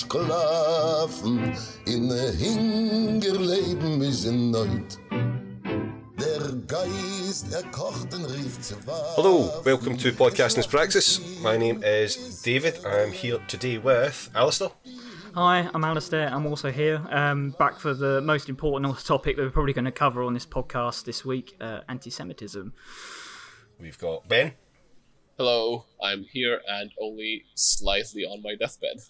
Steigt auf, ihr alle werdet schlafen, in Hingerleben müssen neut. Der Geist, rief zu Hello, welcome to Podcasting's Praxis. My name is David. I'm here today with Alistair. Hi, I'm Alistair. I'm also here, um, back for the most important topic that we're probably going to cover on this podcast this week uh, anti Semitism. We've got Ben. Hello, I'm here and only slightly on my deathbed.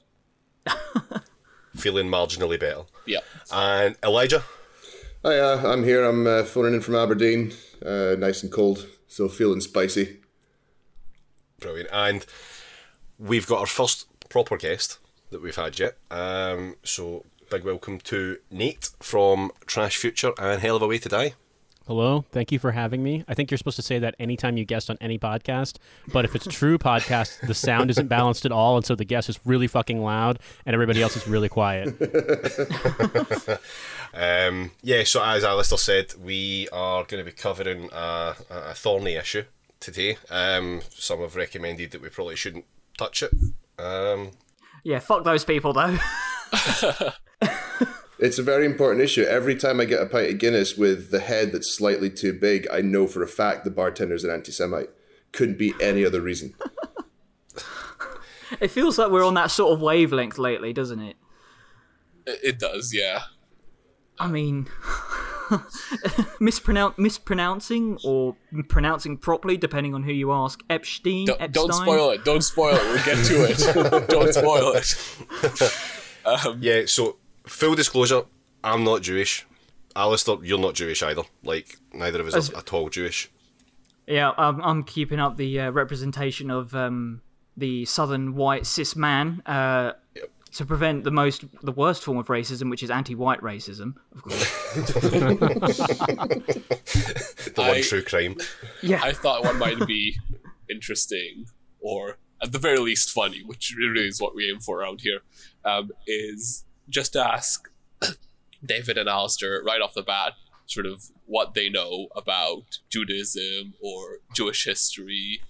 Feeling marginally better. Yeah. And Elijah. Hi, uh, I'm here. I'm uh, phoning in from Aberdeen. Uh, nice and cold, so feeling spicy. Brilliant. And we've got our first proper guest that we've had yet. Um, so big welcome to Nate from Trash Future and Hell of a Way to Die. Hello, thank you for having me. I think you're supposed to say that anytime you guest on any podcast, but if it's true podcast, the sound isn't balanced at all, and so the guest is really fucking loud and everybody else is really quiet. um, yeah, so as Alistair said, we are going to be covering a, a thorny issue today. Um, some have recommended that we probably shouldn't touch it. Um, yeah, fuck those people though. It's a very important issue. Every time I get a pint of Guinness with the head that's slightly too big, I know for a fact the bartender's an anti Semite. Couldn't be any other reason. it feels like we're on that sort of wavelength lately, doesn't it? It does, yeah. I mean, mispronoun- mispronouncing or pronouncing properly, depending on who you ask. Epstein. Don't, Epstein? don't spoil it. Don't spoil it. We'll get to it. don't spoil it. Um, yeah, so full disclosure, I'm not Jewish. Alistair, you're not Jewish either. Like, neither of us As, are at all Jewish. Yeah, I'm, I'm keeping up the uh, representation of um, the southern white cis man uh, yep. to prevent the most, the worst form of racism, which is anti-white racism, of course. the one true crime. Yeah, I thought one might be interesting, or at the very least funny, which really is what we aim for around here. Um, is just ask David and Alistair right off the bat sort of what they know about Judaism or Jewish history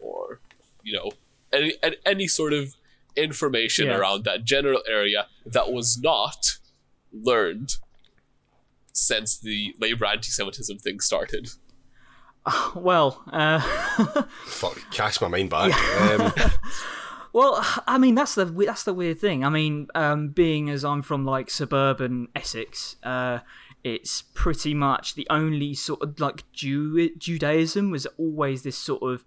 or, you know, any, any sort of information yeah. around that general area that was not learned since the labor anti-Semitism thing started. Well, uh... fuck, cast my mind back. Yeah. Um, well, I mean that's the that's the weird thing. I mean, um, being as I'm from like suburban Essex, uh, it's pretty much the only sort of like Jew- Judaism was always this sort of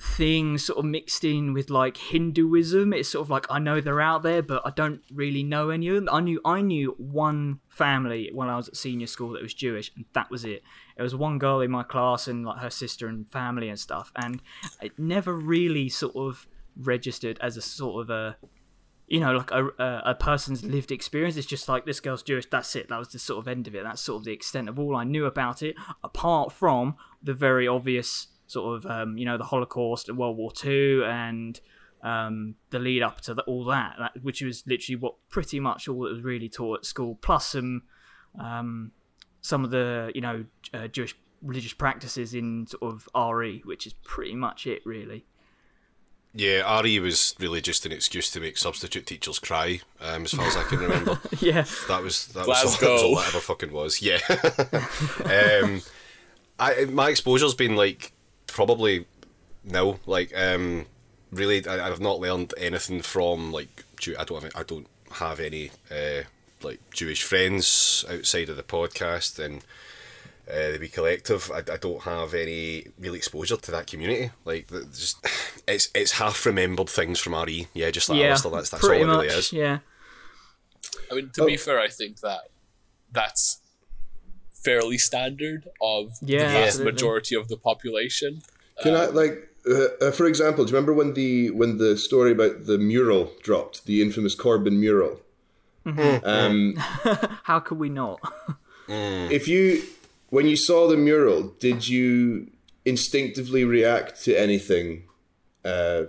thing sort of mixed in with like Hinduism. It's sort of like I know they're out there, but I don't really know any of them. I knew I knew one family when I was at senior school that was Jewish, and that was it. It was one girl in my class and like her sister and family and stuff, and it never really sort of registered as a sort of a you know like a, a, a person's lived experience. It's just like this girl's jewish that's it. That was the sort of end of it. That's sort of the extent of all i knew about it apart from the very obvious sort of um, you know the holocaust and world war ii and um, the lead up to the, all that, that, which was literally what pretty much all that was really taught at school plus some um, some of the you know uh, jewish religious practices in sort of re which is pretty much it really yeah, RE was really just an excuse to make substitute teachers cry, um, as far as I can remember. yeah, that was that was, all, that was all that ever fucking was. Yeah, um, I my exposure's been like probably no, like um, really, I, have not learned anything from like I don't have, I don't have any uh, like Jewish friends outside of the podcast and uh, the Be Collective. I, I don't have any real exposure to that community. Like, just it's it's half remembered things from RE. Yeah, just like yeah, Alistair, that's that's all it much, really is. Yeah. I mean, to oh. be fair, I think that that's fairly standard of yeah, the vast majority of the population. Can um, I like? Uh, uh, for example, do you remember when the when the story about the mural dropped, the infamous Corbyn mural? Mm-hmm. Um, How could we not? if you when you saw the mural, did you instinctively react to anything uh,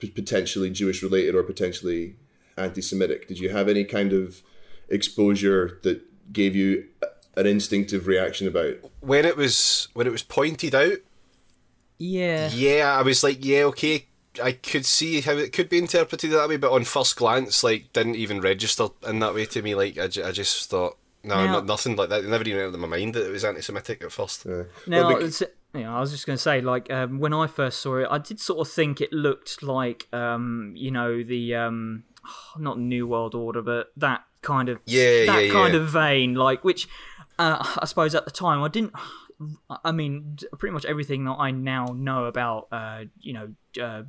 potentially Jewish related or potentially anti-Semitic? Did you have any kind of exposure that gave you an instinctive reaction about when it was when it was pointed out? Yeah, yeah, I was like, yeah, okay, I could see how it could be interpreted that way, but on first glance, like didn't even register in that way to me. Like I, ju- I just thought no, Now- no- nothing like that. It never even entered my mind that it was anti-Semitic at first. Now, Well, bec- it's- you know, I was just going to say, like, um, when I first saw it, I did sort of think it looked like, um, you know, the um, not New World Order, but that kind of Yeah, that yeah, kind yeah. of vein, like, which uh, I suppose at the time I didn't. I mean, pretty much everything that I now know about, uh, you know, uh,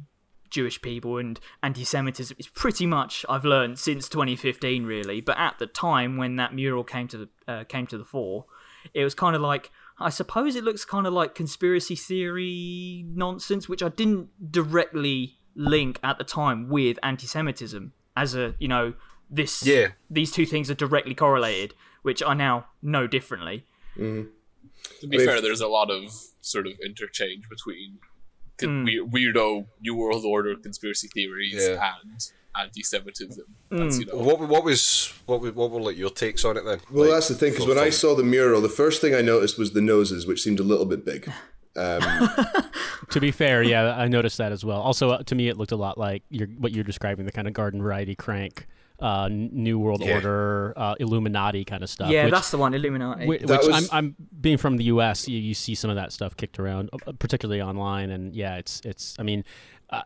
Jewish people and anti-Semitism is pretty much I've learned since 2015, really. But at the time when that mural came to the uh, came to the fore, it was kind of like I suppose it looks kind of like conspiracy theory nonsense, which I didn't directly link at the time with anti-Semitism as a you know this Yeah. these two things are directly correlated, which I now know differently. To be I mean, fair, there's a lot of sort of interchange between con- hmm. we- weirdo New World Order conspiracy theories Yeah. and anti-Semitism. Hmm. That's, you know, What what was what was, what were like your takes on it then? Well, Like, that's the thing because from- when I saw the mural, the first thing I noticed was the noses, which seemed a little bit big. Um, to be fair, yeah, I noticed that as well. Also, uh, to me, it looked a lot like you're, what you're describing, the kind of garden variety crank, uh, New World Yeah. Order, uh, Illuminati kind of stuff. yeah, which, that's the one, Illuminati. Which, which was- I'm, I'm being from the U.S. You, you see some of that stuff kicked around, uh, particularly online, and yeah, it's it's. I mean, uh,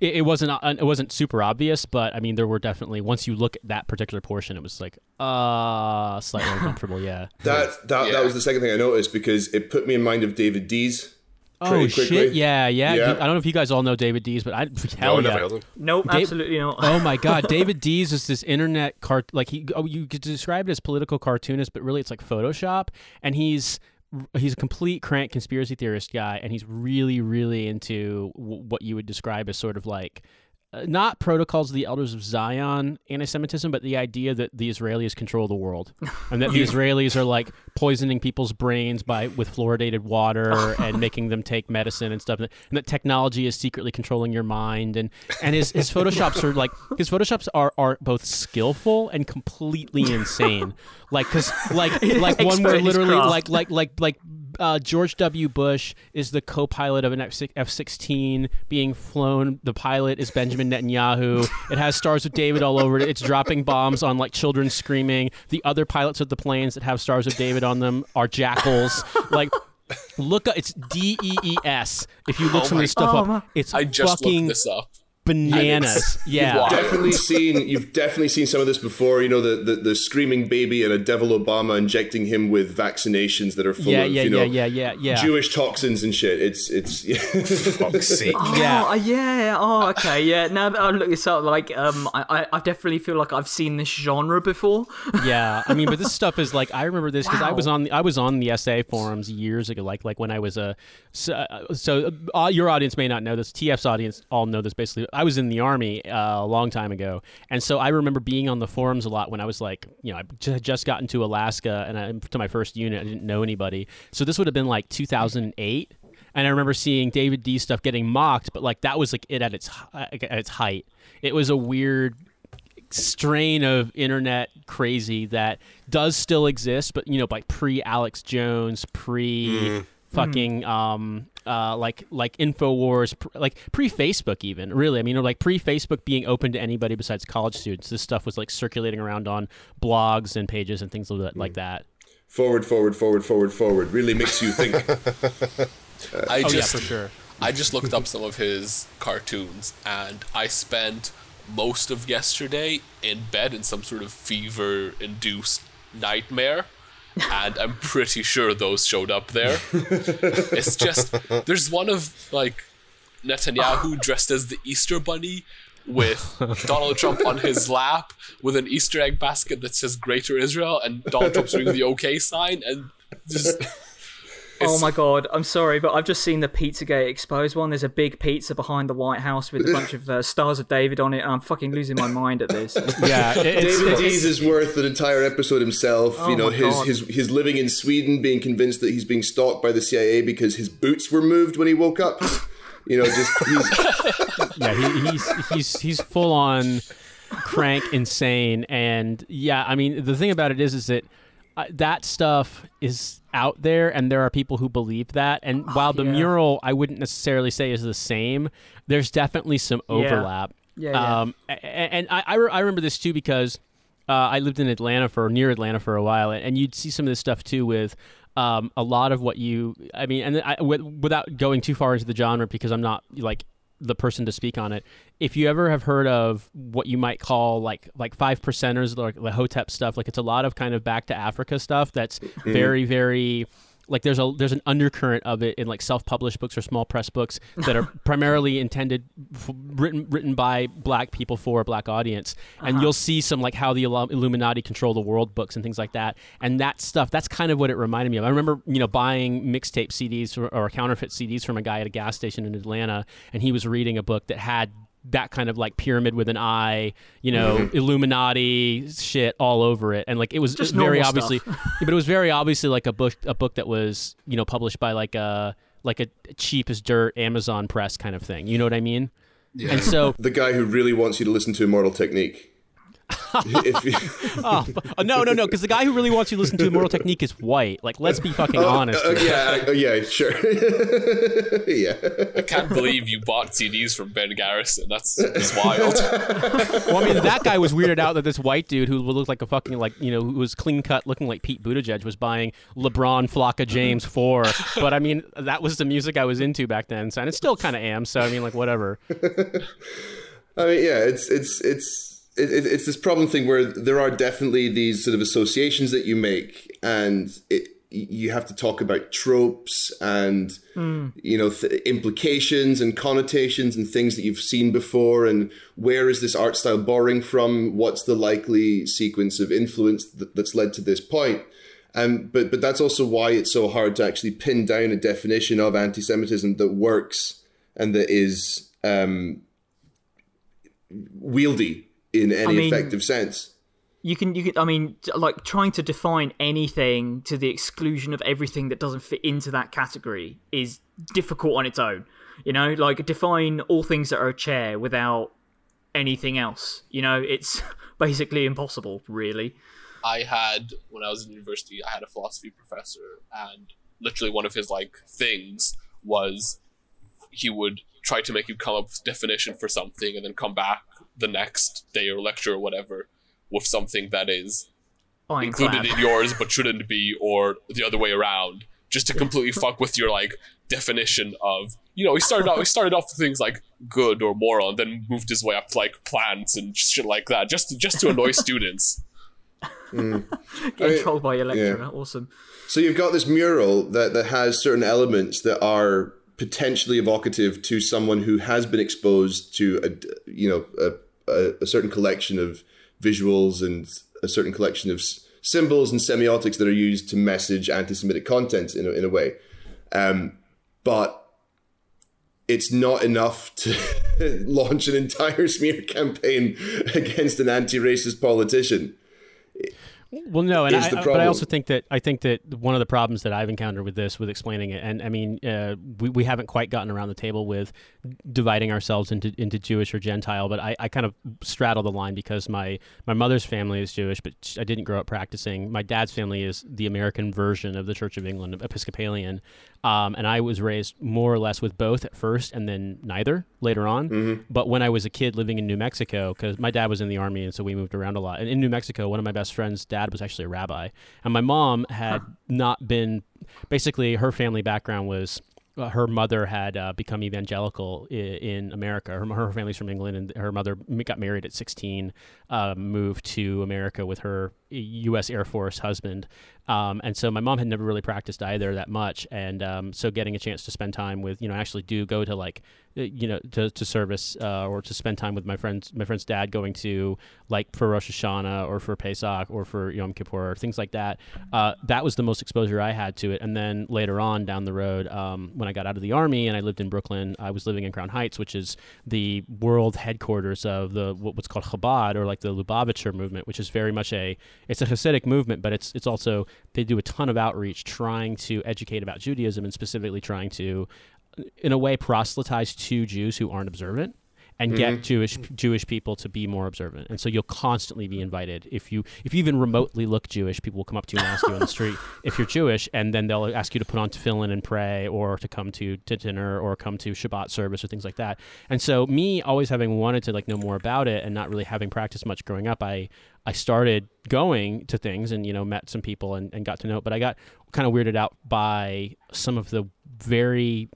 it, it wasn't uh, it wasn't super obvious, but I mean, there were definitely once you look at that particular portion, it was like uh slightly uncomfortable. Yeah. That that, Yeah. that was the second thing I noticed because it put me in mind of David Dees. Oh pretty shit! Yeah, yeah. Yeah. I don't know if you guys all know David Dees, but I No, hell I yeah. never heard of them. nope, Dave- absolutely not. oh my god, David Dees is this internet cart like he oh you could describe it as political cartoonist, but really it's like Photoshop, and he's he's a complete crank conspiracy theorist guy, and he's really really into w- what you would describe as sort of like. Uh, not protocols of the elders of Zion anti-Semitism, but the idea that the Israelis control the world, and that the Israelis are like poisoning people's brains by with fluoridated water and making them take medicine and stuff, and that technology is secretly controlling your mind. And and his his photoshops are like his photoshops are are both skillful and completely insane. Like because like like one where literally craft. like like like like uh, George W. Bush is the co-pilot of an F sixteen being flown. The pilot is Benjamin Netanyahu. It has stars of David all over it. It's dropping bombs on like children screaming. The other pilots of the planes that have stars of David on them are jackals. Like. Look, up, it's D E E S. If you look some of this stuff Oh, up, it's I just fucking looked this up. Bananas. Yeah, wild. Definitely seen. You've definitely seen some of this before. You know the, the the screaming baby and a devil Obama injecting him with vaccinations that are full yeah, of yeah, you know yeah, yeah, yeah, yeah. Jewish toxins and shit. It's it's Fuck's sake. Yeah. Oh, yeah. Oh, okay. Yeah. Now that I look this up, like, um, I, I, I definitely feel like I've seen this genre before. yeah i mean but this stuff is like i remember this because i was on the i was on the sa forums years ago like like when i was a so, uh, so uh, your audience may not know this tf's audience all know this basically i was in the army uh, a long time ago and so i remember being on the forums a lot when i was like you know i had just gotten to alaska and I, to my first unit i didn't know anybody. So this would have been like 2008 and I remember seeing David Dees stuff getting mocked, but like that was like it at its at its height. It was a weird strain of internet crazy that does still exist, but you know, like pre Alex Jones, pre fucking um uh like like Infowars, pr- like pre Facebook even. Really, I mean, or like pre Facebook being open to anybody besides college students. This stuff was like circulating around on blogs and pages and things like that. Like that. forward, forward, forward, forward, forward. Really makes you think. I Oh yeah, for sure. I just looked up some of his cartoons, and I spent most of yesterday in bed in some sort of fever-induced nightmare. And I'm pretty sure those showed up there. it's just there's one of like Netanyahu dressed as the Easter Bunny with Donald Trump on his lap with an Easter egg basket that says Greater Israel, and Donald Trump's doing the OK sign, and just Oh my god, I'm sorry, but I've just seen the Pizzagate exposed one. There's a big pizza behind the White House with a bunch of uh, stars of David on it, and I'm fucking losing my mind at this. Yeah, it- it's, David it's- Dees is worth an entire episode himself. Oh you know, his, God. his his living in Sweden, being convinced that he's being stalked by the CIA because his boots were moved when he woke up. You know, just he's yeah, he, he's he's he's full on crank insane, and yeah, I mean the thing about it is, is that uh, that stuff is out there, and there are people who believe that. And while the yeah. mural, I wouldn't necessarily say is the same. There's definitely some overlap. Yeah, yeah. Um, a- a- and I, I, re- I remember this too because uh, I lived in Atlanta for near Atlanta for a while, and you'd see some of this stuff too with um, a lot of what you. I mean, and I, wi- without going too far into the genre because I'm not like the person to speak on it. If you ever have heard of what you might call like like five percenters, like the Hotep stuff, like it's a lot of kind of back to Africa stuff that's mm-hmm. very very like there's a there's an undercurrent of it in like self-published books or small press books that are primarily intended f- written written by black people for a black audience. And uh-huh. you'll see some like how the illuminati control the world books and things like that. And that stuff that's kind of what it reminded me of. I remember you know buying mixtape cds or, or counterfeit cds from a guy at a gas station in atlanta and he was reading a book that had that kind of like pyramid with an eye, you know, mm-hmm. Illuminati shit all over it, and like it was Just very obviously, but it was very obviously like a book, a book that was you know published by like a like a cheap as dirt Amazon press kind of thing. You know what I mean? Yeah. And so, The guy who really wants you to listen to Immortal Technique. If you, oh, no, no, no, because the guy who really wants you to listen to Immortal Technique is white. Like, let's be fucking honest. uh, yeah, uh, yeah, sure. yeah. I can't believe you bought CDs from Ben Garrison. That's, that's wild. Well, I mean, that guy was weirded out that this white dude who looked like a fucking like you know who was clean cut, looking like Pete Buttigieg, was buying LeBron Flocka James four. But I mean, that was the music I was into back then, so, and it still kind of am. So I mean, like whatever. I mean, yeah, it's it's it's it, it- it's this problem thing where there are definitely these sort of associations that you make, and it you have to talk about tropes and you know th- implications and connotations and things that you've seen before and where is this art style borrowing from? What's the likely sequence of influence that, that's led to this point? Um, but but that's also why it's so hard to actually pin down a definition of anti-Semitism that works and that is um, wieldy in any mean- effective sense. you can you can i mean like trying to define anything to the exclusion of everything that doesn't fit into that category is difficult on its own you know? Like define all things that are a chair without anything else you know? It's basically impossible really. I had when I was in university, I had a philosophy professor, and literally one of his like things was he would try to make you come up with definition for something, and then come back the next day or lecture or whatever with something that is oh, included Ironclad. in yours but shouldn't be, or the other way around, just to completely fuck with your like definition of you know we started out he started off with things like good or moral, and then moved his way up to like plants and shit like that, just to, just to annoy students. Hmm. Getting trolled by your lecturer awesome So you've got this mural that, that has certain elements that are potentially evocative to someone who has been exposed to a you know a, a, a certain collection of visuals and a certain collection of symbols and semiotics that are used to message anti-Semitic content in a, in a way, um, but it's not enough to launch an entire smear campaign against an anti-racist politician. Well, no, and is I, the I- but I also think that I think that one of the problems that I've encountered with this, with explaining it, and I mean, uh, we we haven't quite gotten around the table with dividing ourselves into into Jewish or Gentile, but I, I kind of straddle the line because my my mother's family is Jewish, but I didn't grow up practicing. My dad's family is the American version of the Church of England, Episcopalian, um, and I was raised more or less with both at first, and then neither later on. But when I was a kid living in New Mexico, because my dad was in the army, and so we moved around a lot. And in New Mexico, one of my best friends' dad was actually a rabbi, and my mom had not been. Basically, her family background was. uh, Her mother had uh, become evangelical i- in America. Her, her family's from England, and her mother got married at 16, uh, moved to America with her U.S. Air Force husband. Um, and so my mom had never really practiced either that much. And um, so getting a chance to spend time with, you know, actually do go to like, uh, you know, to, to service uh, or to spend time with my friends, my friend's dad going to like for Rosh Hashanah or for Pesach or for Yom Kippur or things like that. Uh, that was the most exposure I had to it. And then later on down the road, um, when I got out of the army and I lived in Brooklyn, I was living in Crown Heights, which is the world headquarters of the what's called Chabad or like the Lubavitcher movement, which is very much a it's a Hasidic movement, but it's it's also they do a ton of outreach trying to educate about Judaism and specifically trying to, in a way, proselytize to Jews who aren't observant. And get mm-hmm. Jewish Jewish people to be more observant. And so you'll constantly be invited. If you if you even remotely look Jewish, people will come up to you and ask you on the street if you're Jewish, and then they'll ask you to put on tefillin and pray, or to come to, to dinner, or come to Shabbat service, or things like that. And so me always having wanted to like know more about it and not really having practiced much growing up, I I started going to things and you know met some people and, and got to know. it. But I got kind of weirded out by some of the very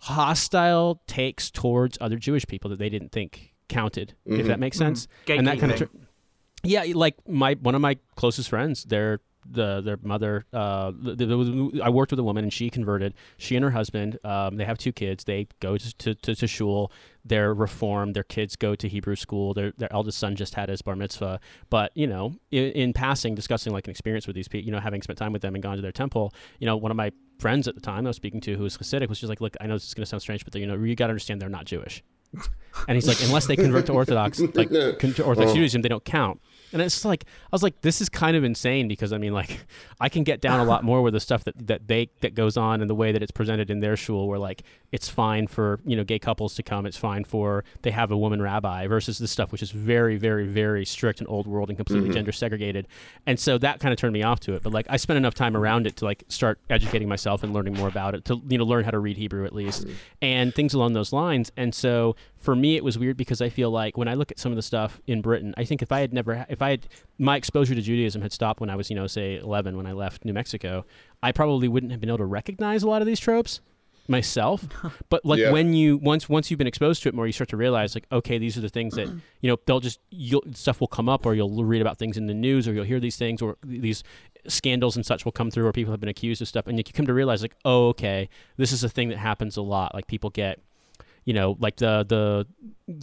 hostile takes towards other Jewish people that they didn't think counted, if mm-hmm. that makes mm-hmm. sense. And that kind of, Gatekeeping. tur- yeah, like my one of my closest friends, their the their mother. Uh, th- there was, I worked with a woman and she converted. She and her husband, um, they have two kids. They go to to, to, to shul. They're reformed. Their kids go to Hebrew school. Their their eldest son just had his bar mitzvah. But you know, in, in passing, discussing like an experience with these people, you know, having spent time with them and gone to their temple, you know, one of my friends at the time I was speaking to, who was Hasidic, was just like, "Look, I know this is going to sound strange, but you know, you got to understand they're not Jewish." And he's like, unless they convert to Orthodox, like to Orthodox Judaism, they don't count. And it's like I was like, this is kind of insane because I mean, like, I can get down a lot more with the stuff that, that they that goes on and the way that it's presented in their shul, where like it's fine for you know gay couples to come, it's fine for they have a woman rabbi, versus the stuff which is very, very, very strict and old world and completely mm-hmm. gender segregated. And so that kind of turned me off to it. But like, I spent enough time around it to like start educating myself and learning more about it to you know learn how to read Hebrew at least mm-hmm. and things along those lines. And so for me, it was weird because I feel like when I look at some of the stuff in Britain, I think if I had never, if I had my exposure to Judaism had stopped when I was, you know, say 11 when I left New Mexico, I probably wouldn't have been able to recognize a lot of these tropes myself. But like Yeah. when you once once you've been exposed to it more, you start to realize like, okay, these are the things that you know they'll just you'll, stuff will come up, or you'll read about things in the news, or you'll hear these things, or these scandals and such will come through, or people have been accused of stuff, and you come to realize like, oh, okay, this is a thing that happens a lot. Like people get you know, like the the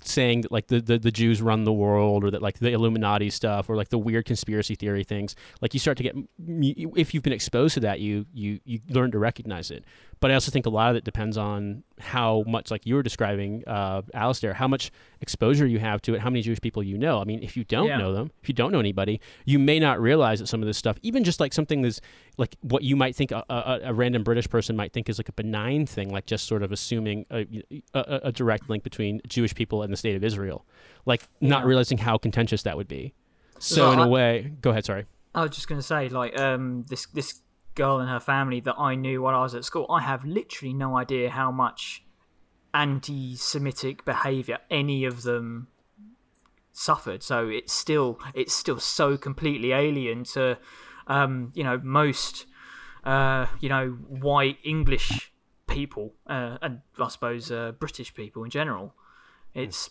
saying that like the, the, the Jews run the world or that like the Illuminati stuff or like the weird conspiracy theory things. Like you start to get if you've been exposed to that, you you you learn to recognize it. But I also think a lot of it depends on how much, like you were describing, uh, Alistair, how much exposure you have to it, how many Jewish people you know. I mean, if you don't Yeah. know them, if you don't know anybody, you may not realize that some of this stuff, even just like something that's like what you might think a, a, a random British person might think is like a benign thing, like just sort of assuming a, a, a direct link between Jewish people and the state of Israel, like not realizing how contentious that would be. So So in a I- way, go ahead. Sorry. I was just going to say, like, um, this this girl and her family that I knew while I was at school, I have literally no idea how much anti-Semitic behaviour any of them suffered. So it's still it's still so completely alien to, um, you know, most, uh, you know, white English people, uh, and I suppose uh, British people in general. It's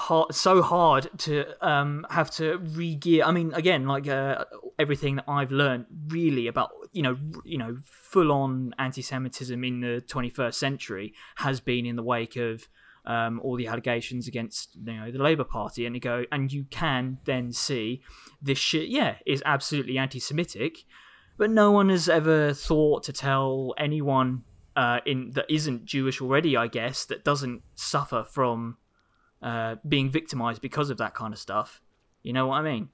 hard, so hard to um, have to re-gear. I mean, again, like uh, everything that I've learned really about you know you know full on anti-Semitism in the 21st century has been in the wake of um, all the allegations against you know the Labour Party, and you go and you can then see this shit. Yeah, is absolutely anti-Semitic, but no one has ever thought to tell anyone. Uh, in that isn't Jewish already, I guess, that doesn't suffer from uh, being victimized because of that kind of stuff. You know what I mean?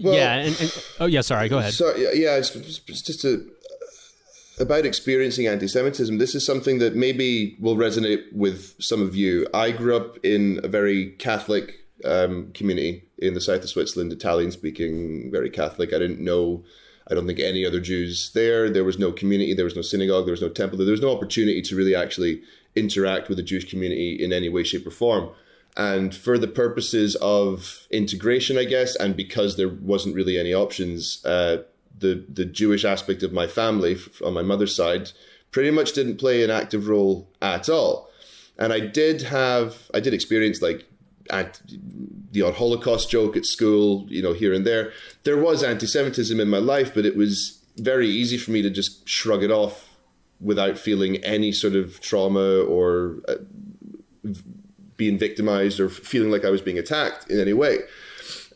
Well- yeah. And, and oh yeah. Sorry. Go ahead. So yeah, yeah, it's, it's just a, about experiencing anti-Semitism. This is something that maybe will resonate with some of you. I grew up in a very Catholic um, community in the south of Switzerland, Italian-speaking, very Catholic. I didn't know. I don't think any other Jews there. There was no community. There was no synagogue. There was no temple. There was no opportunity to really actually interact with the Jewish community in any way, shape, or form. And for the purposes of integration, I guess, and because there wasn't really any options, uh, the the Jewish aspect of my family on my mother's side pretty much didn't play an active role at all. And I did have, I did experience like at the odd Holocaust joke at school, you know, here and there. There was anti-Semitism in my life, but it was very easy for me to just shrug it off without feeling any sort of trauma or uh, being victimized or feeling like I was being attacked in any way.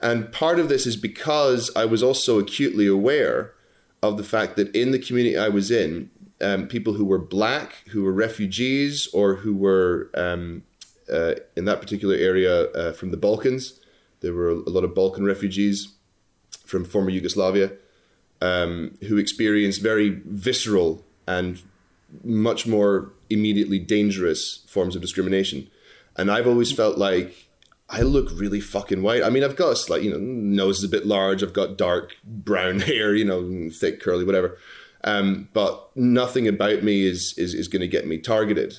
And part of this is because I was also acutely aware of the fact that in the community I was in, um, people who were black, who were refugees, or who were um, uh, in that particular area uh, from the Balkans, there were a lot of Balkan refugees from former Yugoslavia um, who experienced very visceral and much more immediately dangerous forms of discrimination. and I've always felt like I look really fucking white. I mean, I've got a slight, you know, nose is a bit large. I've got dark brown hair, you know, thick curly, whatever. Um, but nothing about me is is, is going to get me targeted.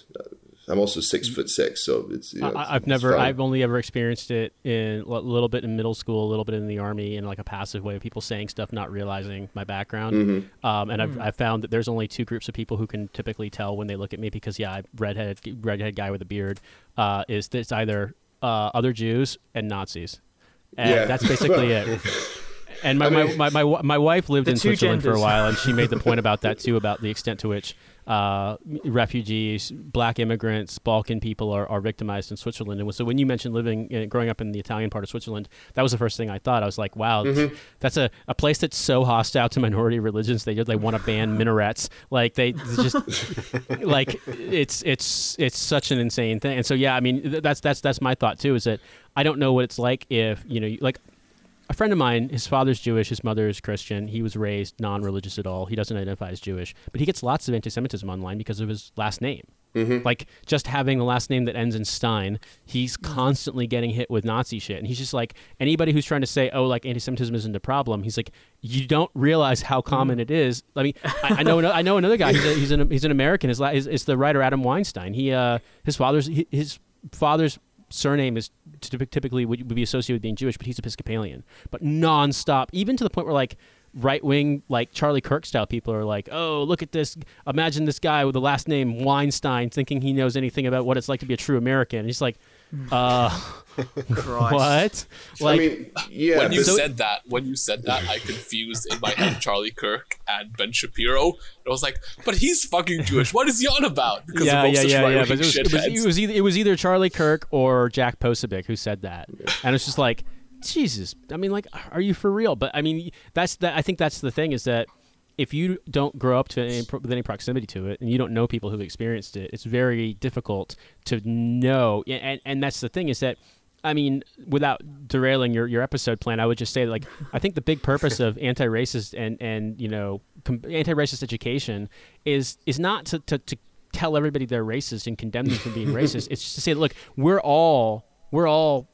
I'm also six foot six, so it's. You know, I, I've it's never, fine. I've only ever experienced it in a little bit in middle school, a little bit in the army, in like a passive way of people saying stuff, not realizing my background. Mm-hmm. Um, and I've, I've found that there's only two groups of people who can typically tell when they look at me because yeah, I redhead, redhead guy with a beard. Uh, is it's either uh, other Jews and Nazis, and Yeah. that's basically it. And my, I mean- my, my, my, my wife lived in two Switzerland for a while, and she made the point about that too, about the extent to which uh, refugees, black immigrants, Balkan people are, are victimized in Switzerland. And so when you mentioned living, uh, growing up in the Italian part of Switzerland, that was the first thing I thought. I was like, wow, that's a, a place that's so hostile to minority religions. They they want to ban minarets. Like they just like it's it's it's such an insane thing. And so yeah, I mean th- that's that's that's my thought too. Is that I don't know what it's like if you know like a friend of mine, his father's Jewish, his mother is Christian. He was raised non-religious at all. He doesn't identify as Jewish, but he gets lots of anti-Semitism online because of his last name. Mm-hmm. Like just having the last name that ends in Stein, he's mm-hmm. constantly getting hit with Nazi shit, and he's just like anybody who's trying to say, "Oh, like anti-Semitism isn't a problem." He's like, you don't realize how common mm. it is. I mean, I, I know I know another guy. He's, a, he's an he's an American. His la- is, is the writer Adam Weinstein. He uh his father's his father's surname is typ- typically would, would be associated with being Jewish, but he's Episcopalian. But nonstop, even to the point where like right wing, like Charlie Kirk style people are like, oh, look at this. Imagine this guy with the last name Weinstein thinking he knows anything about what it's like to be a true American. And he's like, uh. What? Like, I mean, yeah. when you but- said that, when you said that, I confused in my head Charlie Kirk and Ben Shapiro. I was like, but he's fucking Jewish. What is he on about? Because yeah, they're yeah, yeah, yeah. But it was, it was, it was either it was either Charlie Kirk or Jack Posobiec who said that, and it's just like, Jesus. I mean, like, are you for real? But I mean, that's that. I think that's the thing is that if you don't grow up to any, with any proximity to it, and you don't know people who've experienced it, it's very difficult to know. And and that's the thing is that. I mean, without derailing your, your episode plan, I would just say like I think the big purpose of anti-racist and and you know com- anti-racist education is is not to, to, to tell everybody they're racist and condemn them for being racist. It's just to say, look, we're all we're all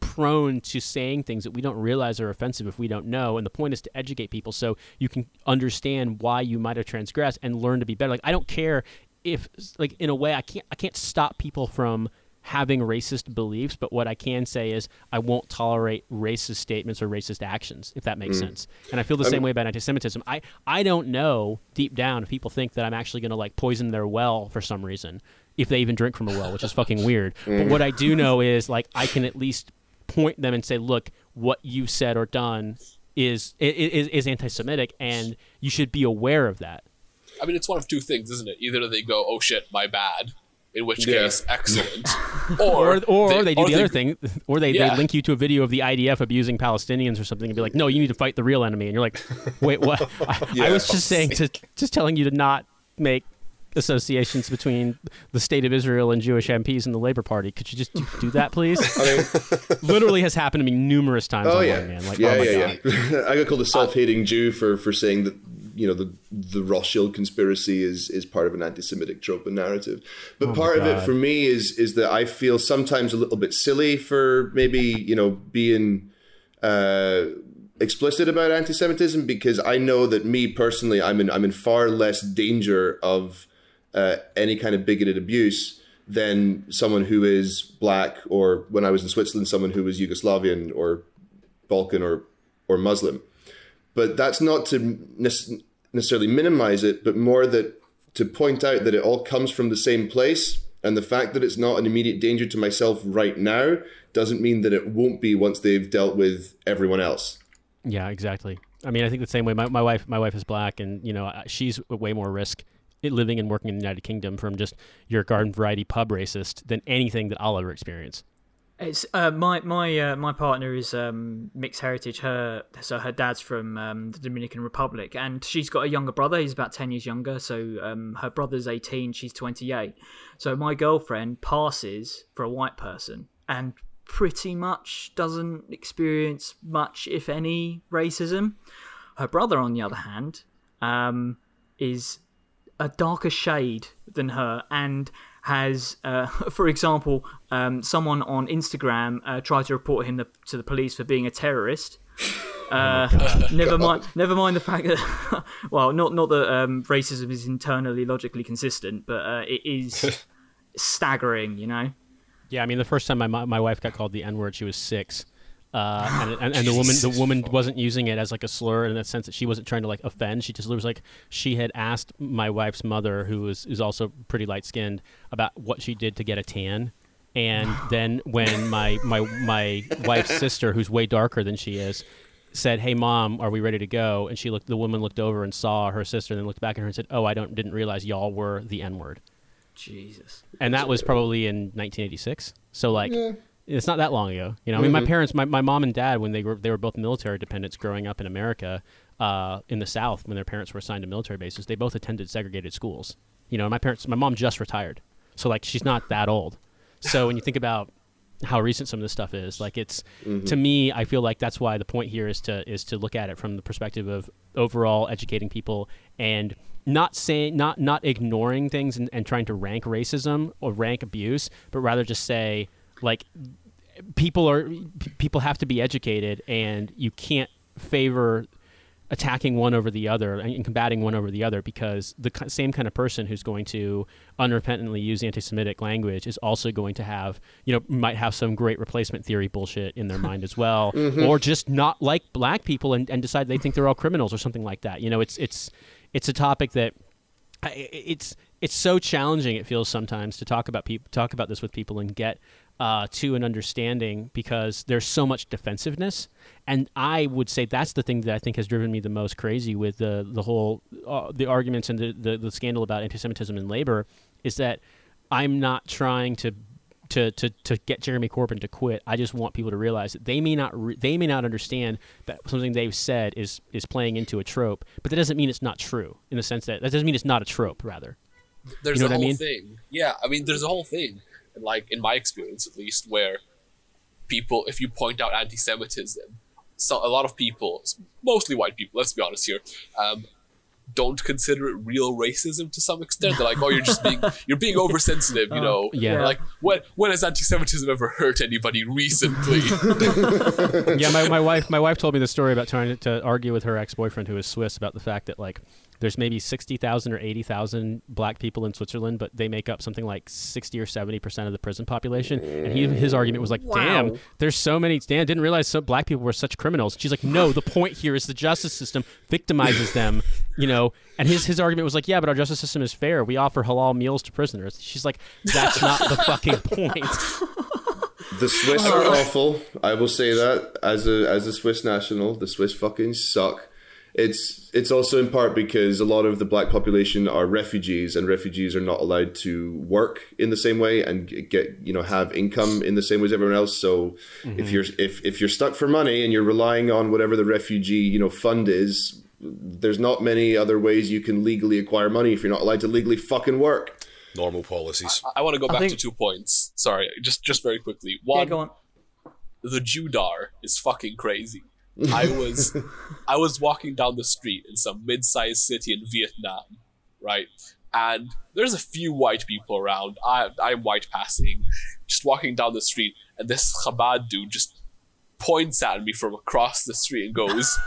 prone to saying things that we don't realize are offensive if we don't know. And the point is to educate people so you can understand why you might have transgressed and learn to be better. Like I don't care if like in a way I can't I can't stop people from having racist beliefs, but what I can say is I won't tolerate racist statements or racist actions, if that makes mm. sense. And I feel the same way about anti-Semitism. I I don't know deep down if people think that I'm actually going to like poison their well for some reason, if they even drink from a well, which is fucking weird. But mm. what I do know is like I can at least point them and say, look, what you said or done is is, is anti-Semitic, and you should be aware of that. I mean, it's one of two things, isn't it? Either they go, "Oh shit, my bad," in which Yeah. case, excellent, Or, or or, they, do or the other thing, or they, Yeah. they link you to a video of the IDF abusing Palestinians or something and be like, no, you need to fight the real enemy. And you're like, wait, what? I, I was just saying to, just telling you to not make associations between the state of Israel and Jewish MPs and the Labor Party. Could you just do, do that, please? I mean, Literally has happened to me numerous times. oh online, yeah, man. Like, yeah, oh my yeah, God. yeah. I got called a self-hating Jew for for saying that you know the the Rothschild conspiracy is is part of an anti-Semitic trope and narrative. But part of it for me is is that I feel sometimes a little bit silly for maybe you know being. Uh, explicit about anti-Semitism because I know that me personally, I'm in I'm in far less danger of uh, any kind of bigoted abuse than someone who is black or when I was in Switzerland, someone who was Yugoslavian or Balkan or or Muslim. But that's not to nec- necessarily minimize it, but more that to point out that it all comes from the same place, and the fact that it's not an immediate danger to myself right now doesn't mean that it won't be once they've dealt with everyone else. Yeah, exactly. I mean, I think the same way. My, my wife, my wife is black, and you know, she's way more risk living and working in the United Kingdom from just your garden variety pub racist than anything that I'll ever experience. It's uh, my my uh, my partner is um, mixed heritage. Her so her dad's from um, the Dominican Republic, and she's got a younger brother. He's about ten years younger. So um, her brother's eighteen, she's twenty eight. So my girlfriend passes for a white person, and pretty much doesn't experience much, if any, racism. Her brother, on the other hand, um, is a darker shade than her and has, uh, for example, um, someone on Instagram uh, tried to report him the, to the police for being a terrorist. Uh, never mind. Never mind the fact that, well, not not that um, racism is internally logically consistent, but uh, it is staggering. You know. Yeah, I mean, the first time my my wife got called the N word, she was six, uh, and, and and the woman the woman wasn't using it as like a slur in the sense that she wasn't trying to like offend. She just was like she had asked my wife's mother, who was is also pretty light skinned, about what she did to get a tan. And then when my my my wife's sister, who's way darker than she is, said, "Hey, mom, are we ready to go?" And she looked. The woman looked over and saw her sister, and then looked back at her and said, "Oh, I don't didn't realize y'all were the N word." Jesus. and that was probably in 1986. So like, it's not that long ago. You know, I mean, my parents, my, my mom and dad, when they were they were both military dependents growing up in America, uh, in the South, when their parents were assigned to military bases, they both attended segregated schools. You know, my parents, my mom just retired, so like she's not that old. So when you think about how recent some of this stuff is, like it's to me, I feel like that's why the point here is to is to look at it from the perspective of overall educating people and not saying not not ignoring things and, and trying to rank racism or rank abuse, but rather just say like people are people have to be educated and you can't favor attacking one over the other and combating one over the other because the same kind of person who's going to unrepentantly use anti-Semitic language is also going to have, you know, might have some great replacement theory bullshit in their mind as well, mm-hmm. or just not like black people and, and decide they think they're all criminals or something like that. You know, it's it's it's a topic that it's it's so challenging. It feels sometimes to talk about people talk about this with people and get uh, to an understanding because there's so much defensiveness. And I would say that's the thing that I think has driven me the most crazy with the the whole uh, the arguments and the, the the scandal about anti-Semitism in labor is that I'm not trying to. To, to, to get Jeremy Corbyn to quit, I just want people to realize that they may not re- they may not understand that something they've said is is playing into a trope, but that doesn't mean it's not true. In the sense that that doesn't mean it's not a trope. Rather, there's You know a what I whole mean? thing. Yeah, I mean, there's a whole thing, like in my experience at least, where people, if you point out anti-Semitism, so a lot of people, mostly white people, let's be honest here, um, don't consider it real racism to some extent. They're like, "Oh, you're just being you're being oversensitive," you know. yeah. Like, when when has anti-Semitism ever hurt anybody recently? yeah, my, my wife my wife told me the story about trying to, to argue with her ex boyfriend who is Swiss about the fact that like there's maybe sixty thousand or eighty thousand black people in Switzerland, but they make up something like sixty or seventy percent of the prison population. And he his argument was like, "Damn, there's so many. Damn, didn't realize so black people were such criminals." She's like, "No, the point here is the justice system victimizes them." You know, and his his argument was like, "Yeah, but our justice system is fair. We offer halal meals to prisoners." She's like, "That's not the fucking point." The Swiss are oh. awful. I will say that as a as a Swiss national, the Swiss fucking suck. It's it's also in part because a lot of the black population are refugees, and refugees are not allowed to work in the same way and get you know have income in the same way as everyone else. So if mm-hmm. you're if if you're stuck for money and you're relying on whatever the refugee you know fund is, there's not many other ways you can legally acquire money if you're not allowed to legally fucking work. Normal policies. I want to go back think- to two points. Sorry, just just very quickly. Yeah, One, go on. the Judar is fucking crazy. I was I was walking down the street in some mid-sized city in Vietnam, right? And there's a few white people around. I I'm white passing, just walking down the street, and this Chabad dude just points at me from across the street and goes,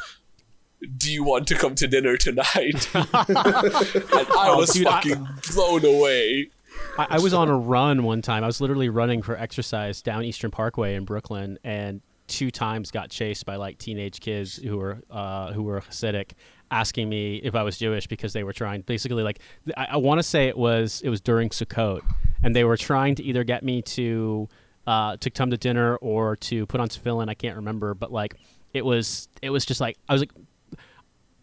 "Do you want to come to dinner tonight?" and I oh, was Oh, dude, I- fucking blown away. I, I was on a run one time. I was literally running for exercise down Eastern Parkway in Brooklyn, and two times got chased by like teenage kids who were uh, who were Hasidic, asking me if I was Jewish because they were trying basically like I, I want to say it was it was during Sukkot, and they were trying to either get me to uh, to come to dinner or to put on tefillin. I can't remember, but like it was it was just like I was like.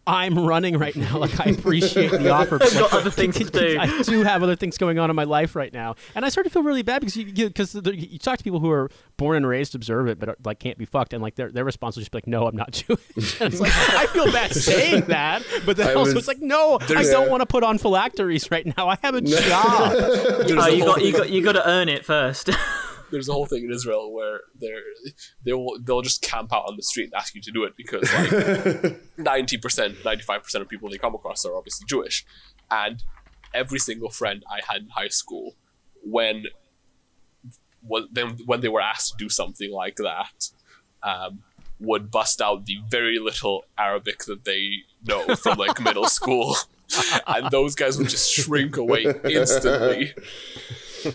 I'm running right now. Like I appreciate the offer. but, I've got like, other things to do. I do have other things going on in my life right now, and I start to feel really bad because you because you, you talk to people who are born and raised observant, but are, like can't be fucked, and like their their response will just be like, "No, I'm not Jewish." and it's like I feel bad saying that, but then I also was- it's like, "No, I don't want to put on phylacteries right now. I have a job." There's Oh, you got you got you got to earn it first. There's a whole thing in Israel where they're they will they'll just camp out on the street and ask you to do it because like ninety percent, ninety five percent of people they come across are obviously Jewish, and every single friend I had in high school when when when they were asked to do something like that, um, would bust out the very little Arabic that they know from like middle school, and those guys would just shrink away instantly.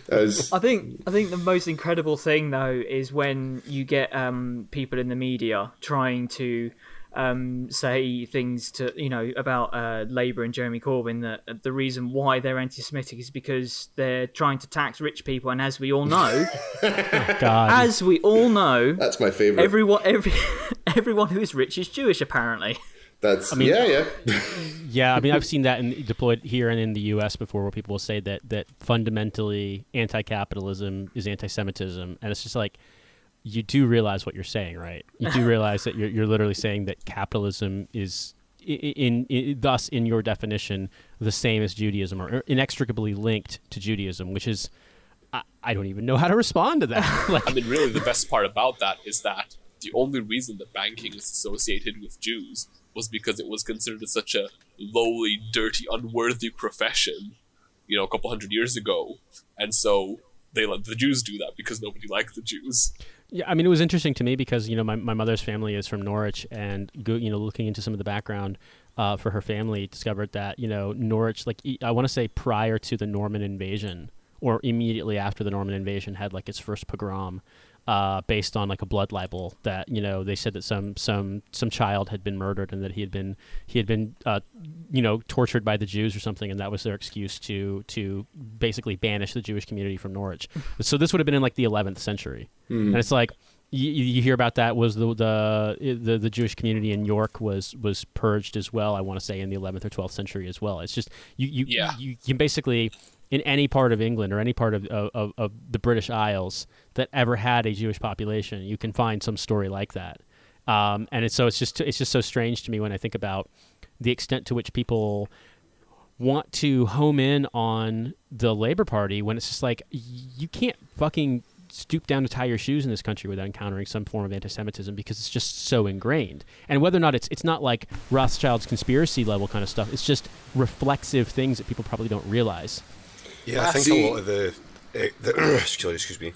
As I think I think the most incredible thing though is when you get um, people in the media trying to um, say things to you know about uh, Labour and Jeremy Corbyn that the reason why they're anti-Semitic is because they're trying to tax rich people, and as we all know, God. as we all know, that's my favorite. everyone every everyone who is rich is Jewish apparently. That's I mean- yeah, yeah. Yeah, I mean, I've seen that in, deployed here and in the U.S. before, where people will say that that fundamentally anti-capitalism is anti-Semitism, and it's just like you do realize what you're saying, right? You do realize that you're you're literally saying that capitalism is i- i- in, in thus in your definition the same as Judaism or inextricably linked to Judaism, which is I, I don't even know how to respond to that. like, I mean, really, the best part about that is that the only reason that banking is associated with Jews was because it was considered such a lowly, dirty, unworthy profession, you know, a couple hundred years ago, and so they let the Jews do that because nobody liked the Jews. Yeah, I mean, it was interesting to me because you know my, my mother's family is from Norwich, and you know looking into some of the background uh, for her family, discovered that you know Norwich, like I want to say prior to the Norman invasion or immediately after the Norman invasion, had like its first pogrom. Uh, based on like a blood libel that you know they said that some some some child had been murdered and that he had been he had been uh, you know tortured by the Jews or something and that was their excuse to to basically banish the Jewish community from Norwich. so this would have been in like the 11th century, and it's like you, you hear about that was the, the the the Jewish community in York was was purged as well. I want to say in the 11th or 12th century as well. It's just you you Yeah. you, you basically in any part of England or any part of, of, of the British Isles that ever had a Jewish population, you can find some story like that. Um, and it's so it's just it's just so strange to me when I think about the extent to which people want to home in on the Labor Party when it's just like you can't fucking stoop down to tie your shoes in this country without encountering some form of anti-Semitism because it's just so ingrained. And whether or not it's it's not like Rothschild's conspiracy level kind of stuff. It's just reflexive things that people probably don't realize. Yeah, I think See- a lot of the, eh, the excuse, excuse me.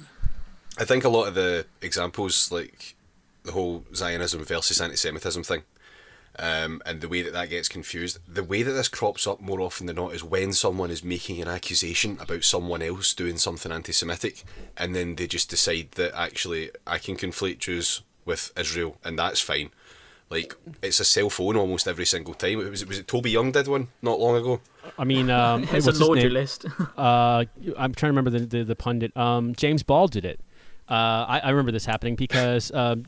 I think a lot of the examples, like the whole Zionism versus anti-Semitism thing, um, and the way that that gets confused, the way that this crops up more often than not is when someone is making an accusation about someone else doing something anti-Semitic, and then they just decide that actually I can conflate Jews with Israel, and that's fine. Like it's a cell phone almost every single time. It was was it Toby Young did one not long ago. I mean, um, It's what's a his laundry list. uh, I'm trying to remember the the, the pundit. Um, James Ball did it. Uh, I, I remember this happening because um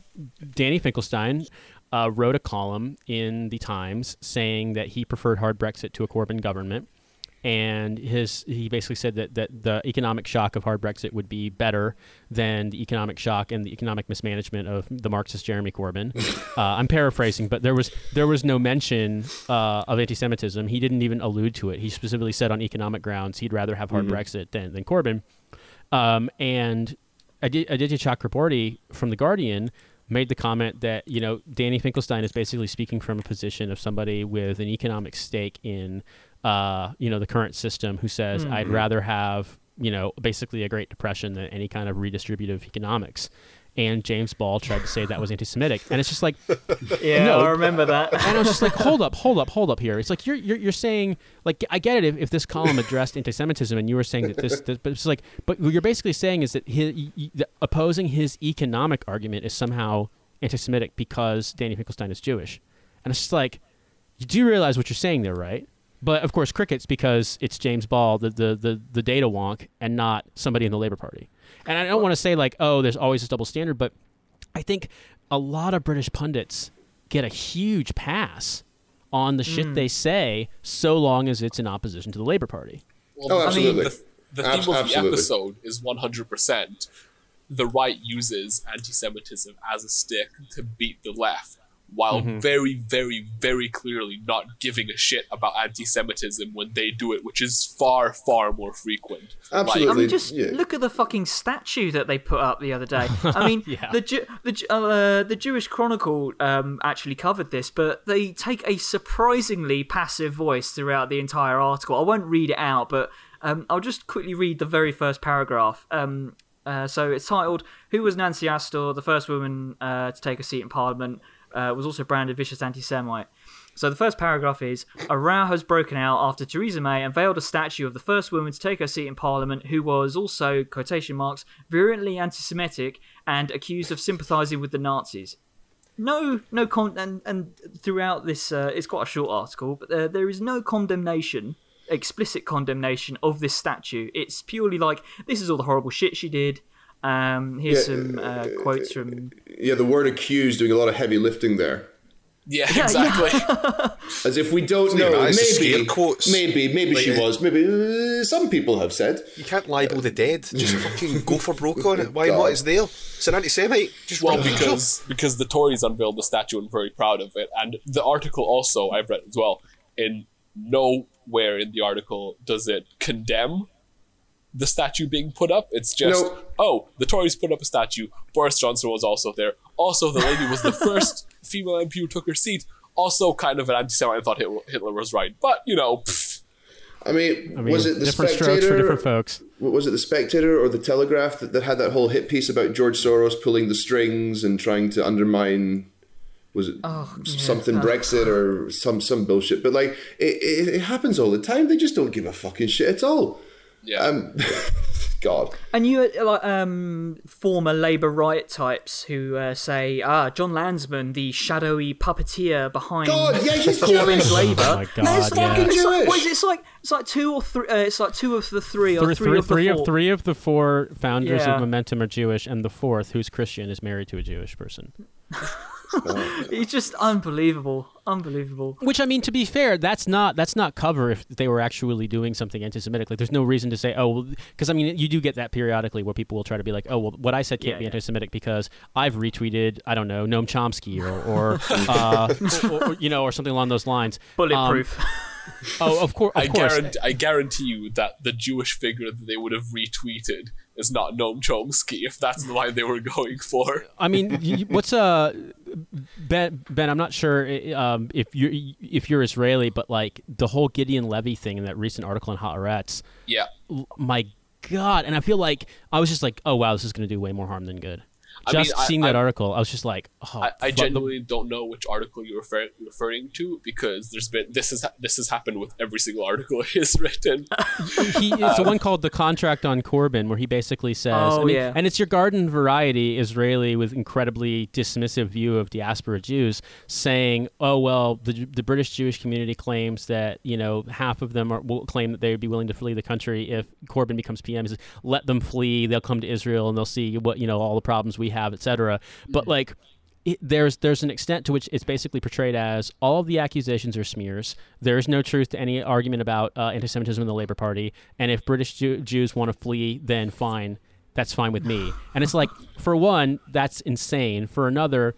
Danny Finkelstein uh, wrote a column in the Times saying that he preferred hard Brexit to a Corbyn government, and his he basically said that, that the economic shock of hard Brexit would be better than the economic shock and the economic mismanagement of the Marxist Jeremy Corbyn. uh, I'm paraphrasing, but there was there was no mention uh, of anti-Semitism. He didn't even allude to it. He specifically said on economic grounds he'd rather have hard Brexit than than Corbyn. Um, and Aditya Chakrabortty from the Guardian made the comment that you know Danny Finkelstein is basically speaking from a position of somebody with an economic stake in uh, you know the current system who says I'd rather have you know basically a Great Depression than any kind of redistributive economics. And James Ball tried to say that was anti-Semitic, and it's just like yeah, No. I remember that. and I was just like, hold up, hold up, hold up here. It's like you're you're, you're saying like I get it if, if this column addressed anti-Semitism and you were saying that this, this but it's like but what you're basically saying is that his, the, opposing his economic argument is somehow anti-Semitic because Danny Finkelstein is Jewish, and it's just like you do realize what you're saying there, right? But of course, crickets because it's James Ball, the, the, the, the data wonk, and not somebody in the Labor Party. And I don't want to say like, oh, there's always a double standard, but I think a lot of British pundits get a huge pass on the shit mm. they say, so long as it's in opposition to the Labor Party. Well, Oh, the- absolutely. The, the Abs- theme of absolutely. the episode is 100% the right uses anti Semitism as a stick to beat the left, while Mm-hmm. very, very, very clearly not giving a shit about anti Semitism when they do it, which is far, far more frequent. Absolutely. I mean, just yeah. look at the fucking statue that they put up the other day. I mean, Yeah. the Ju- the Ju- uh, the Jewish Chronicle um, actually covered this, but they take a surprisingly passive voice throughout the entire article. I won't read it out, but Um, I'll just quickly read the very first paragraph. Um, uh, so it's titled "Who was Nancy Astor, the first woman uh, to take a seat in Parliament?" Uh, was also branded vicious anti-Semite. So the first paragraph is a row has broken out after Theresa May unveiled a statue of the first woman to take her seat in Parliament, who was also quotation marks virulently anti-Semitic and accused of sympathising with the Nazis. No, no con, and, and throughout this, uh, it's quite a short article, but there, there is no condemnation, explicit condemnation of this statue. It's purely like this is all the horrible shit she did. Um, here's Yeah, some uh, quotes from Yeah, the word accused doing a lot of heavy lifting there. Yeah, exactly. As if we don't know. that, it's just Maybe, scare quotes. maybe, maybe she Like, uh, was. Maybe uh, some people have said. You can't libel the dead. Just fucking go for broke on it. Why God. not? It's there. It's an anti-Semite. Just well, run with it. because because the Tories unveiled the statue and were very proud of it, and the article also I've read as well. In nowhere in the article does it condemn the statue being put up. It's just No. oh, the Tories put up a statue. Boris Johnson was also there. Also, the lady was the first female MP who took her seat. Also, kind of an anti-Semite and thought Hitler, Hitler was right, but you know. pfft, I mean, I mean, was it the different Spectator? strokes for different folks? was it the Spectator or the Telegraph that, that had that whole hit piece about George Soros pulling the strings and trying to undermine was it Oh, s- something Brexit or some some bullshit? But like it, it, it happens all the time. They just don't give a fucking shit at all. Yeah. Um, God, And you uh, like um, former Labour riot types who uh, say, "Ah, Jon Lansman, the shadowy puppeteer behind God, yeah, he's Corbyn's Jewish. Labour." Oh my It's God, like- yeah. it's Jewish. what is it? It's like it's like two or three. Uh, it's like two of the three, or Three, three, three, of the three four. of three of the four founders Yeah. of Momentum are Jewish, and the fourth, who's Christian, is married to a Jewish person. It's just unbelievable, unbelievable. Which I mean, to be fair, that's not that's not cover if they were actually doing something anti-Semitic. Like, there's no reason to say, oh, because I mean, you do get that periodically where people will try to be like, oh, well, what I said can't Yeah, be yeah. anti-Semitic because I've retweeted, I don't know, Noam Chomsky or or, uh, or, or, you know, or something along those lines. Um, Bulletproof. oh, of course, of I course. guarantee, I guarantee you that the Jewish figure that they would have retweeted is not Noam Chomsky if that's the line they were going for. I mean, y- y- what's uh Ben? Ben, I'm not sure um, if you're if you're Israeli, but like the whole Gideon Levy thing in that recent article in Haaretz. Yeah. My God, and I feel like I was just like, oh wow, this is going to do way more harm than good. I mean, Just I- seeing that I- article, I was just like, oh, I, I fuck, the- genuinely don't know which article you're refer- referring to because there's been this is this has happened with every single article he's written. he, it's the one called the contract on Corbyn, where he basically says, I Oh, mean, yeah. and it's your garden variety Israeli with incredibly dismissive view of diaspora Jews, saying, oh well, the the British Jewish community claims that you know half of them are, will claim that they would be willing to flee the country if Corbyn becomes PM. He says, let them flee, they'll come to Israel and they'll see what you know all the problems we have, etc. But like it, there's there's an extent to which it's basically portrayed as all of the accusations are smears. There is no truth to any argument about uh, anti-Semitism in the Labour Party, and if British Jew- Jews want to flee, then fine, that's fine with me. And it's like, for one, that's insane. For another,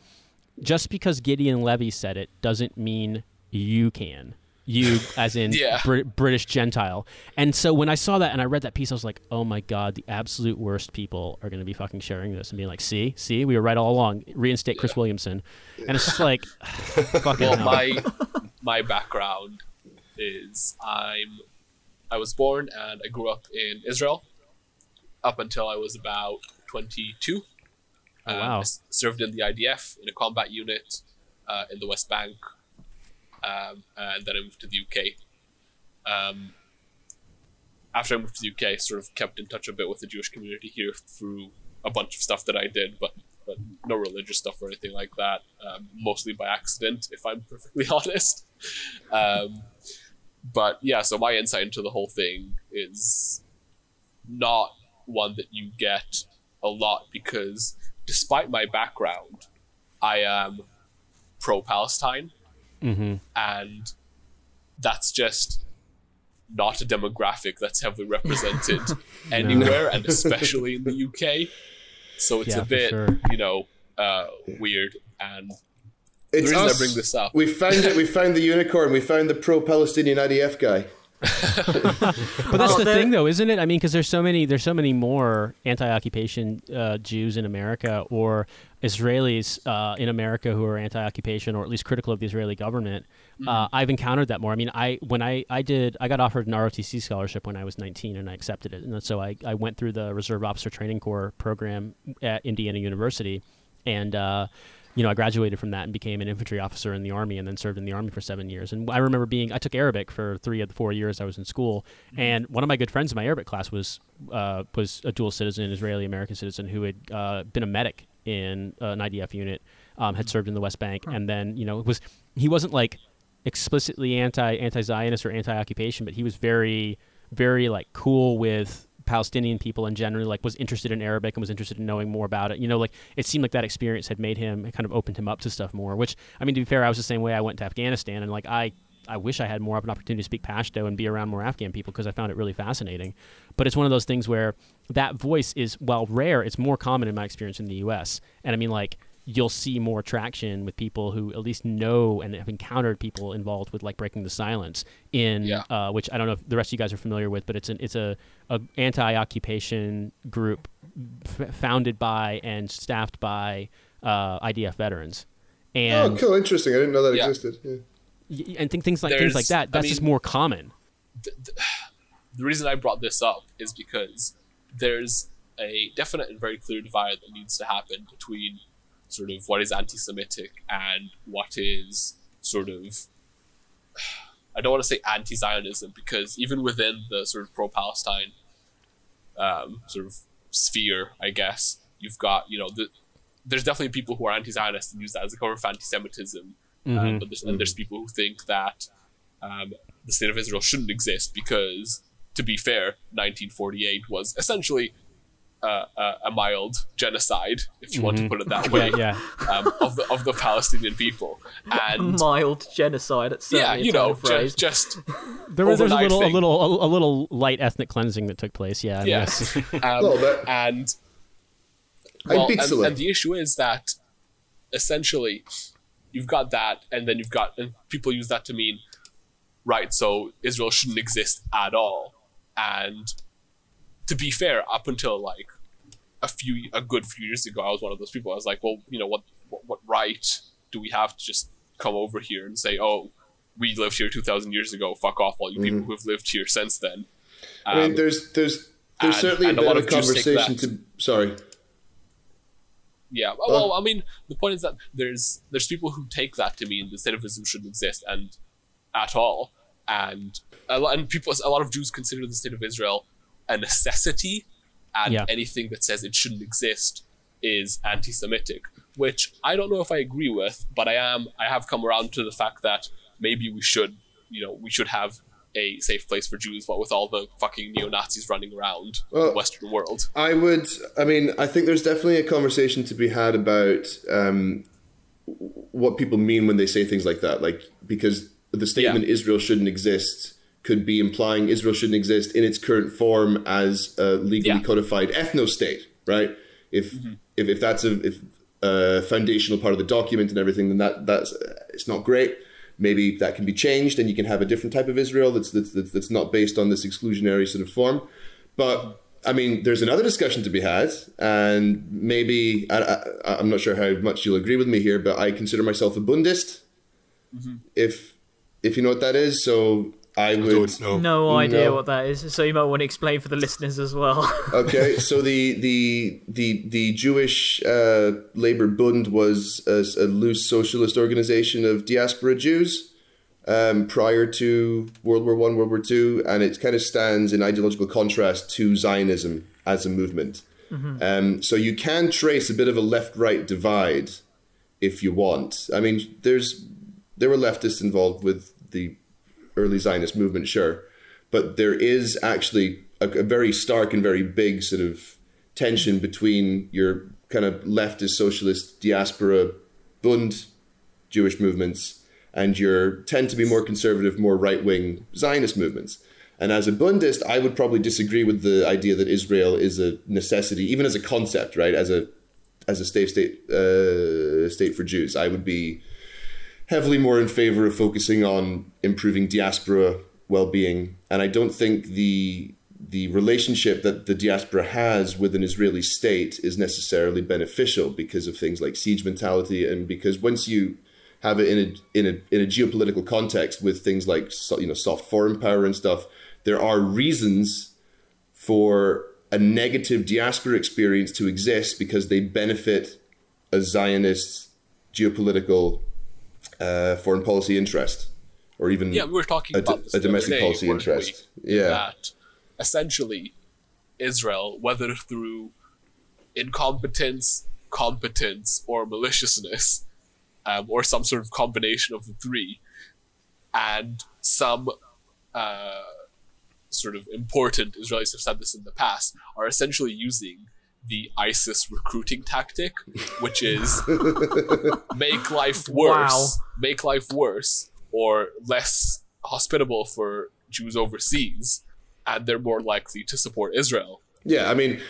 just because Gideon Levy said it doesn't mean you can. You, as in Yeah. Brit- British Gentile. And so when I saw that and I read that piece, I was like, oh my God, the absolute worst people are going to be fucking sharing this and being like, see, see, we were right all along. Reinstate Chris Williamson. And it's just like, fucking Well, hell. my my background is I'm I was born and I grew up in Israel up until I was about 22. Oh, Um, wow. I s- served in the IDF in a combat unit uh, in the West Bank, um, and then I moved to the UK. Um, after I moved to the UK, I sort of kept in touch a bit with the Jewish community here through a bunch of stuff that I did, but but no religious stuff or anything like that. Um, mostly by accident, if I'm perfectly honest. Um, but yeah, so my insight into the whole thing is not one that you get a lot because, despite my background, I am pro-Palestine, hmm and that's just not a demographic that's heavily represented anywhere, and especially in the UK. So it's Yeah, a bit, sure. you know, uh, weird. And it's reason I us. bring this up- We found it. We found the unicorn. We found the pro-Palestinian IDF guy. But that's the thing, though, isn't it? I mean, because there's so many, there's so many more anti-occupation uh, Jews in America or Israelis uh, in America who are anti-occupation or at least critical of the Israeli government. Uh, I've encountered that more. I mean, I when I I did, I got offered an ROTC scholarship when I was 19, and I accepted it, and so I I went through the Reserve Officer Training Corps program at Indiana University, and. You know, I graduated from that and became an infantry officer in the army, and then served in the army for seven years. And I remember being, I took Arabic for three of the four years I was in school, and one of my good friends in my Arabic class was uh, was a dual citizen, Israeli American citizen, who had uh, been a medic in uh, an IDF unit, um, had served in the West Bank, and then you know was he wasn't like explicitly anti anti Zionist or anti occupation, but he was very very like cool with Palestinian people and generally like was interested in Arabic and was interested in knowing more about it. You know, like it seemed like that experience had made him kind of opened him up to stuff more. Which I mean, to be fair, I was the same way. I went to Afghanistan and like I. I wish I had more of an opportunity to speak Pashto and be around more Afghan people because I found it really fascinating. But it's one of those things where that voice is, while rare, it's more common in my experience in the U.S. And I mean, like, you'll see more traction with people who at least know and have encountered people involved with like breaking the silence in Yeah. uh, which I don't know if the rest of you guys are familiar with, but it's an it's a, a anti-occupation group f- founded by and staffed by uh, IDF veterans. Oh, cool, interesting. I didn't know that Yeah. existed. Yeah. y- and think things like things like There's- that. I That's just more common. the reason I brought this up is because there's a definite and very clear divide that needs to happen between sort of what is anti-Semitic and what is sort of I don't want to say anti-Zionism because even within the sort of pro-Palestine um, sort of sphere, I guess you've got you know the, there's definitely people who are anti-Zionist and use that as a cover for anti-Semitism, um, but there's, and there's people who think that um, the state of Israel shouldn't exist because, to be fair, 1948 was essentially uh, a, a mild genocide, if you want to put it that way, Yeah, yeah. um, of the of the Palestinian people. And Mild genocide. It's yeah, you know, just, just There was there's a overnight little a little a, a little light ethnic cleansing that took place. Yeah, I mean, yeah, um, little bit. and well, and, and the issue is that essentially you've got that, and then you've got and people use that to mean right. So Israel shouldn't exist at all. And to be fair, up until like a few a good few years ago, I was one of those people. I was like, well, you know what what, what right do we have to just come over here and say, oh, we lived here two thousand years ago. Fuck off, all you people who have lived here since then. I mean, Um, there's there's there's and- certainly and a a lot of of Jews take conversation to. Sorry. Yeah, well, I mean, the point is that there's there's people who take that to mean the state of Israel shouldn't exist and at all, and a lot, and people a lot of Jews consider the state of Israel a necessity, and Yeah. anything that says it shouldn't exist is anti-Semitic, which I don't know if I agree with, but I am I have come around to the fact that maybe we should, you know, we should have a safe place for Jews, but with all the fucking neo Nazis running around Well, the Western world. I would. I mean, I think there's definitely a conversation to be had about um, what people mean when they say things like that. Like because the statement "Israel shouldn't exist" could be implying Israel shouldn't exist in its current form as a legally Yeah. codified ethno state, right? If mm-hmm. if if that's a if a foundational part of the document and everything, then that that's it's not great. Maybe that can be changed, and you can have a different type of Israel that's that's that's, that's not based on this exclusionary sort of form. But I mean, there's another discussion to be had, and maybe I, I, I'm not sure how much you'll agree with me here, but I consider myself a Bundist, mm-hmm. if if you know what that is. So I would. Don't. No idea No. what that is, so you might want to explain for the listeners as well. okay, so the the the the Jewish uh, Labor Bund was a, a loose socialist organization of diaspora Jews um, prior to World War One, World War Two, and it kind of stands in ideological contrast to Zionism as a movement. Um, so you can trace a bit of a left-right divide if you want. I mean, there's there were leftists involved with the early Zionist movement, sure, but there is actually a, a very stark and very big sort of tension between your kind of leftist socialist diaspora Bund Jewish movements and your tend to be more conservative, more right wing Zionist movements. And as a Bundist, I would probably disagree with the idea that Israel is a necessity, even as a concept, right? As a as a state state uh, state for Jews, I would be heavily more in favor of focusing on improving diaspora well-being, and I don't think the the relationship that the diaspora has with an Israeli state is necessarily beneficial because of things like siege mentality, and because once you have it in a in a in a geopolitical context with things like you know soft foreign power and stuff, there are reasons for a negative diaspora experience to exist because they benefit a Zionist geopolitical uh, foreign policy interest, or even yeah, we were talking a, about a domestic policy interest. Yeah, that essentially Israel, whether through incompetence, competence, or maliciousness, um, or some sort of combination of the three, and some uh, sort of important Israelis have said this in the past, are essentially using the ISIS recruiting tactic, which is make life worse, Wow. make life worse, or less hospitable for Jews overseas, and they're more likely to support Israel. yeah. I mean,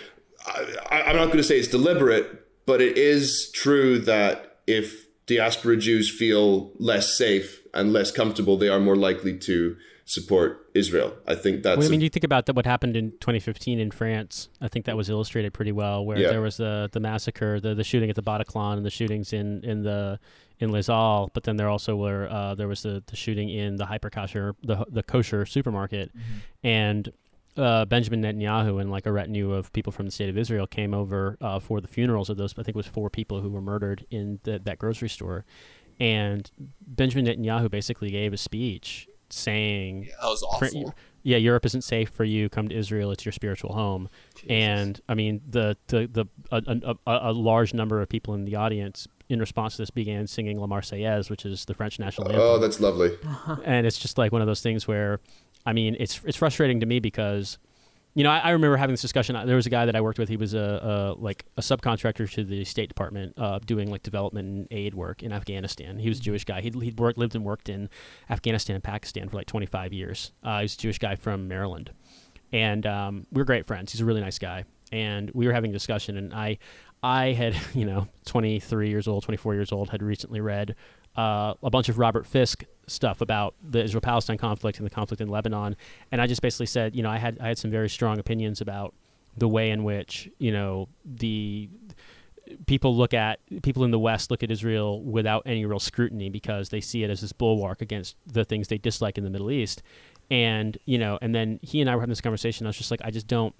I, I'm not going to say it's deliberate, but it is true that if diaspora Jews feel less safe and less comfortable, they are more likely to support Israel. I think that's. Well, I a- mean, you think about that. What happened in 2015 in France? I think that was illustrated pretty well, where Yeah. there was the the massacre, the the shooting at the Bataclan, and the shootings in in the in Les Halles. But then there also were uh, there was the, the shooting in the Hyper Cacher the the kosher supermarket, and uh, Benjamin Netanyahu and like a retinue of people from the state of Israel came over uh, for the funerals of those. I think it was four people who were murdered in the, that grocery store, and Benjamin Netanyahu basically gave a speech saying Yeah, that was awful. yeah, Europe isn't safe for you. Come to Israel; it's your spiritual home. And I mean, the the the a, a, a- a large number of people in the audience, in response to this, began singing La Marseillaise, which is the French national oh, anthem. oh, that's lovely. and it's just like one of those things where, I mean, it's it's frustrating to me because, you know, I, I remember having this discussion. There was a guy that I worked with. He was a, a like a subcontractor to the State Department, uh, doing like development and aid work in Afghanistan. He was a Jewish guy. He'd, he'd worked, lived and worked in Afghanistan and Pakistan for like 25 years. Uh, he's a Jewish guy from Maryland, and um, we were great friends. He's a really nice guy, and we were having a discussion, and I, I had you know 23 years old, 24 years old, had recently read uh, a bunch of Robert Fisk stuff about the Israel-Palestine conflict and the conflict in Lebanon, and I just basically said, you know, I had I had some very strong opinions about the way in which you know the people look at people in the West look at Israel without any real scrutiny because they see it as this bulwark against the things they dislike in the Middle East, and you know, and then he and I were having this conversation. I was just like, I just don't.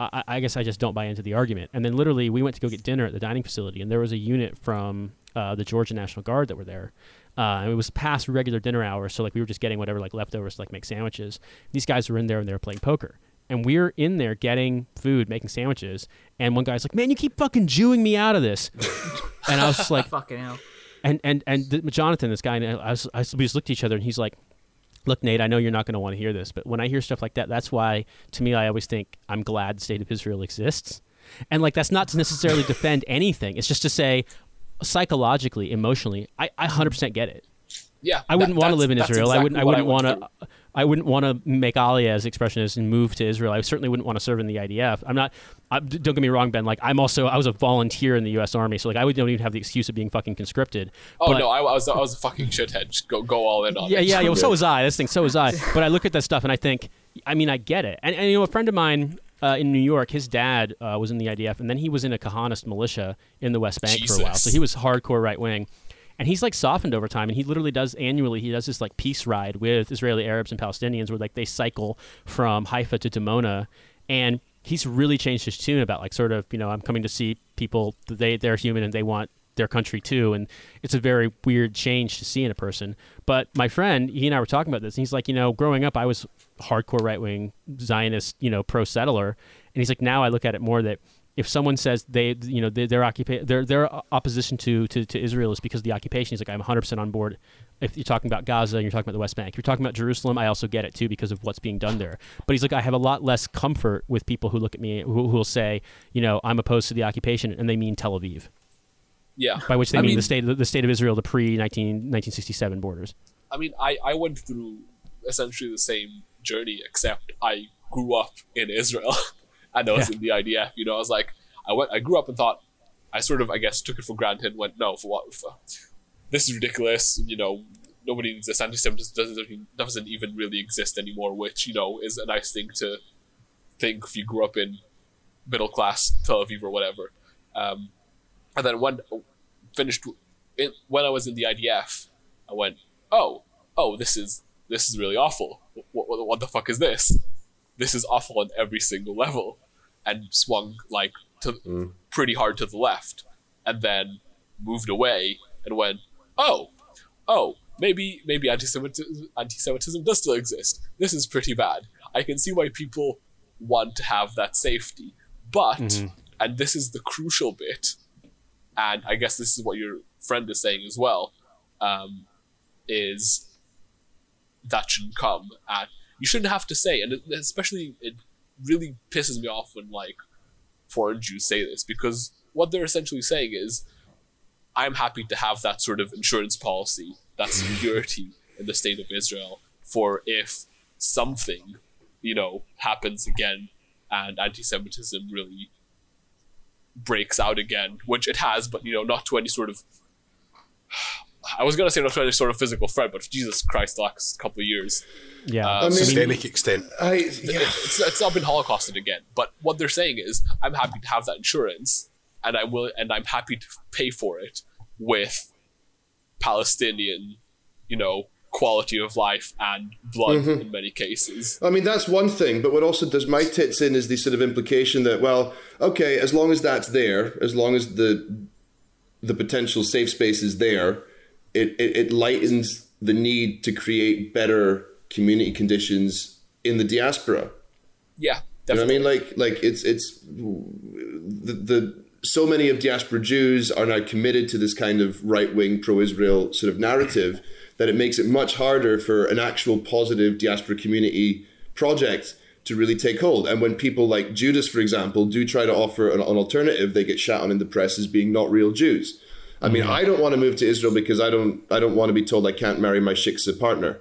I, I guess I just don't buy into the argument. And then literally, we went to go get dinner at the dining facility, and there was a unit from uh, the Georgia National Guard that were there. Uh, it was past regular dinner hours, so like we were just getting whatever like leftovers to like make sandwiches. These guys were in there and they were playing poker, and we're in there getting food, making sandwiches. And one guy's like, "Man, you keep fucking Jewing me out of this," and I was just like, Fucking hell. and and and th- Jonathan, this guy, and I, was, I was- we just looked at each other, and he's like, "Look, Nate, I know you're not going to want to hear this, but when I hear stuff like that, that's why, to me, I always think I'm glad the state of Israel exists, and like that's not to necessarily defend anything. It's just to say, psychologically, emotionally, I, I 100% get it. Yeah, I wouldn't that- want to live in Israel. I wouldn't. I wouldn't want to. I wouldn't want to make aliyah as expression is and move to Israel. I certainly wouldn't want to serve in the IDF. I'm not. I, don't get me wrong, Ben. Like I'm also. I was a volunteer in the U.S. Army, so like I would don't even have the excuse of being fucking conscripted. Oh But- no, I, I was I was a fucking shithead. Just go go all in on yeah, it. yeah, yeah. Well, so was I. This thing, so was I. But I look at that stuff and I think, I mean, I get it. And, and you know, a friend of mine uh, in New York, his dad uh, was in the IDF, and then he was in a Kahanist militia in the West Bank for a while. So he was hardcore right wing. And he's like softened over time, and he literally does annually. He does this like peace ride with Israeli Arabs and Palestinians, where like they cycle from Haifa to Dimona, and he's really changed his tune about like sort of you know I'm coming to see people they they're human and they want their country too, and it's a very weird change to see in a person. But my friend, he and I were talking about this, and he's like, you know, growing up, I was hardcore right wing Zionist, you know, pro settler, and he's like, now I look at it more that if someone says they, you know, they, their occupa- their their opposition to, to to Israel is because of the occupation, he's like, I'm 100 percent on board. If you're talking about Gaza and you're talking about the West Bank, if you're talking about Jerusalem, I also get it too because of what's being done there. But he's like, I have a lot less comfort with people who look at me who who will say, you know, I'm opposed to the occupation, and they mean Tel Aviv yeah. by which they I mean, mean- the state the state of Israel, the pre 1967 borders. I mean, I, I went through essentially the same journey, except I grew up in Israel and I was Yeah. in the IDF. You know, I was like, I went, I grew up and thought, I sort of, I guess, took it for granted. and Went, no, for what? For, this is ridiculous. You know, nobody exists. Anti-Semitism doesn't doesn't even really exist anymore, which you know is a nice thing to think if you grew up in middle class Tel Aviv or whatever. Um, and then when finished, it, when I was in the IDF, I went, oh, oh, this is this is really awful. What, what, what the fuck is this? This is awful on every single level, and swung like to Mm. pretty hard to the left, and then moved away and went, oh, oh, maybe maybe anti-Semitism, anti-Semitism does still exist. This is pretty bad. I can see why people want to have that safety, but and this is the crucial bit, and I guess this is what your friend is saying as well, um, is that shouldn't come, and you shouldn't have to say, and it, especially it really pisses me off when like foreign Jews say this because what they're essentially saying is, I'm happy to have that sort of insurance policy, that security in the state of Israel for if something, you know, happens again and anti-Semitism really breaks out again, which it has, but you know, not to any sort of. I was gonna say not to any sort of physical threat, but Jesus Christ, the last couple of years, Yeah. Uh, I mean, Systemic extent. I yeah. it's, it's not been holocausted again. But what they're saying is, I'm happy to have that insurance, and I will, and I'm happy to pay for it with Palestinian, you know, quality of life and blood mm-hmm. in many cases. I mean, that's one thing, but what also does my tits in is the sort of implication that, well, okay, as long as that's there, as long as the the potential safe space is there, it, it, it lightens the need to create better community conditions in the diaspora. Yeah, You know what I mean? Like, like it's it's the, the so many of diaspora Jews are now committed to this kind of right wing pro Israel sort of narrative that it makes it much harder for an actual positive diaspora community project to really take hold. And when people like Jewdas, for example, do try to offer an, an alternative, they get shot on in the press as being not real Jews. I mean, I don't want to move to Israel because I don't I don't want to be told I can't marry my shiksa partner.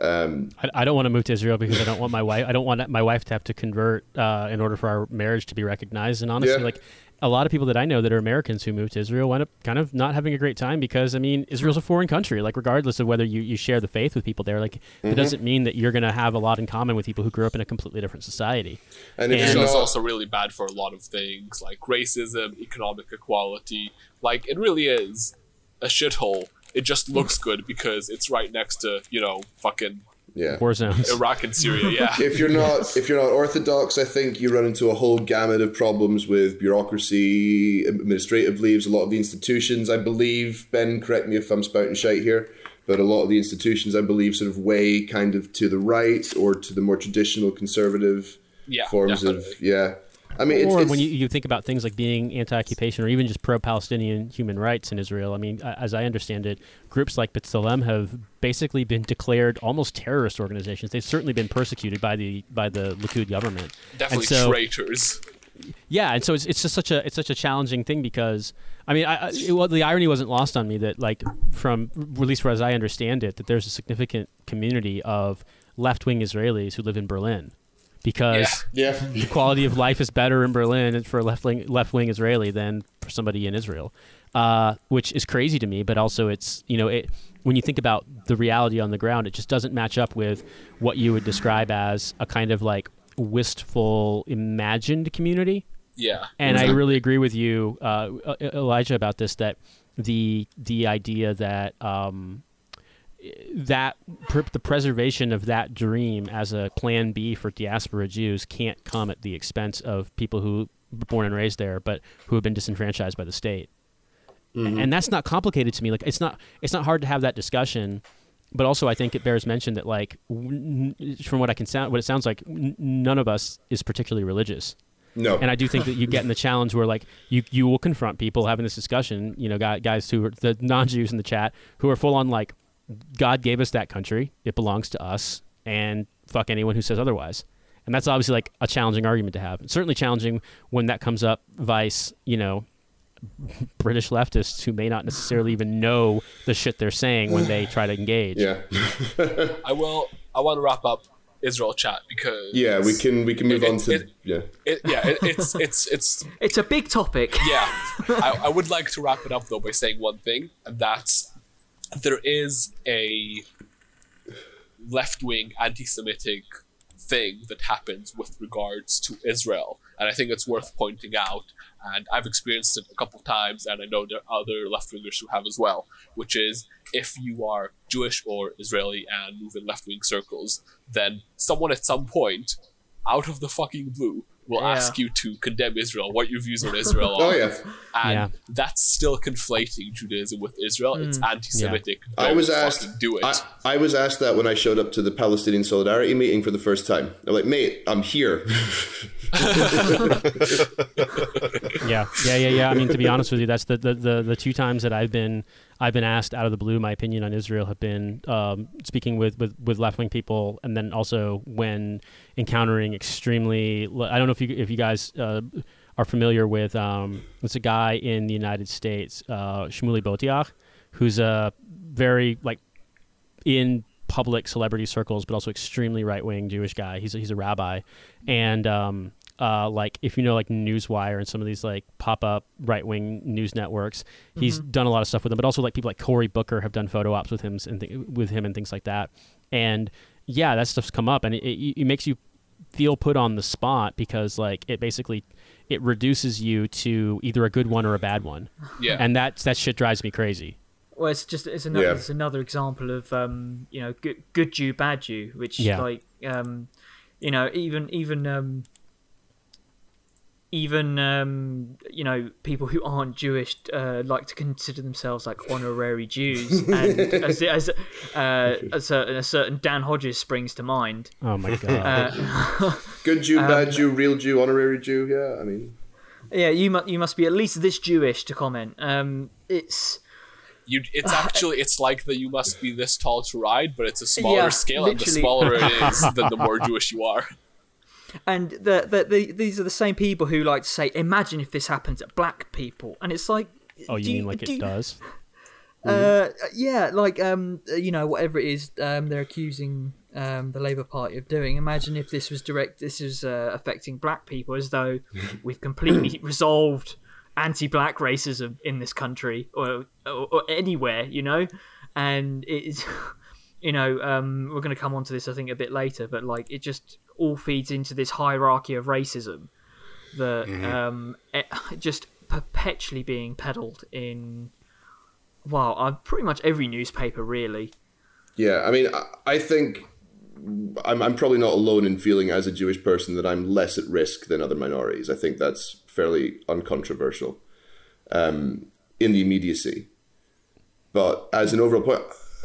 I, I don't want to move to Israel because I don't want my wife. I don't want my wife to have to convert uh, in order for our marriage to be recognized. And honestly, Yeah. like a lot of people that I know that are Americans who moved to Israel wind up kind of not having a great time because I mean Israel's a foreign country. Like regardless of whether you, you share the faith with people there, like it mm-hmm. doesn't mean that you're going to have a lot in common with people who grew up in a completely different society. And if And- you're It's also really bad for a lot of things like racism, economic equality. Like it really is a shithole. It just looks good because it's right next to you know fucking yeah. War zones. Iraq and Syria. Yeah, if you're not if you're not orthodox, I think you run into a whole gamut of problems with bureaucracy, administrative leaves. A lot of the institutions, I believe, Ben, correct me if I'm spouting shite here, but a lot of the institutions, I believe, sort of weigh kind of to the right or to the more traditional conservative yeah, forms definitely. of yeah. I mean, it's, or it's when you, you think about things like being anti-occupation or even just pro-Palestinian human rights in Israel, I mean, as I understand it, groups like B'Tselem have basically been declared almost terrorist organizations. They've certainly been persecuted by the by the Likud government. definitely so, traitors. yeah, and so it's, it's just such a it's such a challenging thing because I mean, I, I, it, well, the irony wasn't lost on me that like from at least as I understand it, that there's a significant community of left-wing Israelis who live in Berlin because yeah. the quality of life is better in Berlin for a left wing left wing Israeli than for somebody in Israel, uh, which is crazy to me. But also, it's you know, it, when you think about the reality on the ground, it just doesn't match up with what you would describe as a kind of like wistful, imagined community. Yeah, And I really agree with you, uh, Elijah, about this. That the the idea that um, that the preservation of that dream as a plan B for diaspora Jews can't come at the expense of people who were born and raised there, but who have been disenfranchised by the state. Mm-hmm. And that's not complicated to me. Like it's not it's not hard to have that discussion. But also, I think it bears mention that, like, n- from what I can sound, what it sounds like, n- none of us is particularly religious. No. And I do think that you get in the challenge where like you you will confront people having this discussion. You know, guys who are the non-Jews in the chat who are full on like, God gave us that country, it belongs to us, and fuck anyone who says otherwise. And that's obviously like a challenging argument to have. It's certainly challenging when that comes up. Vice, you know, British leftists who may not necessarily even know the shit they're saying when they try to engage. yeah. I will. I want to wrap up Israel chat because Yeah, we can we can move It- on to it- yeah. It, yeah, it, it's it's it's It's a big topic. yeah. I, I would like to wrap it up though by saying one thing, and that's there is a left wing anti Semitic thing that happens with regards to Israel. And I think it's worth pointing out. And I've experienced it a couple times, and I know there are other left wingers who have as well, which is if you are Jewish or Israeli and move in left wing circles, then someone at some point, out of the fucking blue, will Yeah. ask you to condemn Israel, what your views on Israel Oh yeah. And Yeah. that's still conflating Judaism with Israel. It's mm. anti Semitic. I was asked. do it. I, I was asked that when I showed up to the Palestinian Solidarity meeting for the first time. I'm like, "Mate, I'm here." yeah, yeah, yeah, yeah. I mean, to be honest with you, that's the, the, the, the two times that I've been I've been asked out of the blue my opinion on Israel have been um, speaking with, with, with left wing people, and then also when encountering extremely. I don't know if you if you guys uh, are familiar with um, it's a guy in the United States, uh, Shmuley Boteach, who's a very like in public celebrity circles, but also extremely right wing Jewish guy. He's a, he's a rabbi, and um, uh, like if you know like Newswire and some of these like pop up right wing news networks, he's done a lot of stuff with them. But also like people like Cory Booker have done photo ops with him and th- with him and things like that. And yeah, that stuff's come up, and it, it, it makes you feel put on the spot because like it basically it reduces you to either a good one or a bad one, yeah. and that that shit drives me crazy. Well, it's just it's another Yeah. it's another example of um you know good good Jew bad you which Yeah. like um you know even even um even um you know people who aren't Jewish uh, like to consider themselves like honorary Jews, and as as uh, a certain a certain Dan Hodges springs to mind. Oh my god. Uh, Good Jew, Um, bad Jew, real Jew, honorary Jew. Yeah, I mean, yeah, you must you must be at least this Jewish to comment. Um, it's You, it's actually it's like the you must be this tall to ride, but it's a smaller Yeah, scale, and the smaller it is, then the more Jewish you are. And the, the, the these are the same people who like to say, "Imagine if this happens to black people," and it's like, oh, you do mean like do it does? Uh, yeah, like um, you know, whatever it is, um, they're accusing um the Labour Party of doing. Imagine if this was direct, this is uh, affecting black people, as though we've completely resolved anti-black racism in this country or or, or anywhere, you know, and it's. You know, um, we're going to come on to this, I think, a bit later, but like it just all feeds into this hierarchy of racism that um, just perpetually being peddled in well, uh, pretty much every newspaper, really. yeah. I mean, I, I think I'm, I'm probably not alone in feeling as a Jewish person that I'm less at risk than other minorities. I think that's fairly uncontroversial um, in the immediacy. But as an overall point,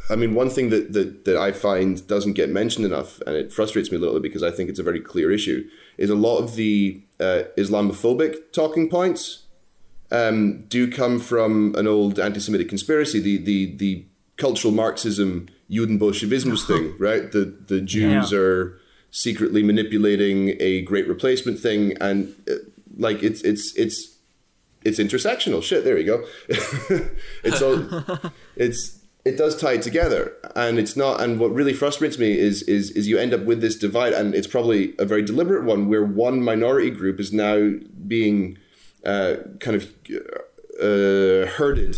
I mean, one thing that, that, that I find doesn't get mentioned enough, and it frustrates me a little bit because I think it's a very clear issue, is a lot of the uh, Islamophobic talking points um, do come from an old anti-Semitic conspiracy, the the the cultural Marxism, Judenbolshevismus thing, right? The the Jews Yeah. are secretly manipulating a great replacement thing, and uh, like it's it's it's it's intersectional. Shit, there you go. it's all it's it does tie together, and it's not. And what really frustrates me is is is you end up with this divide, and it's probably a very deliberate one, where one minority group is now being uh, kind of uh, herded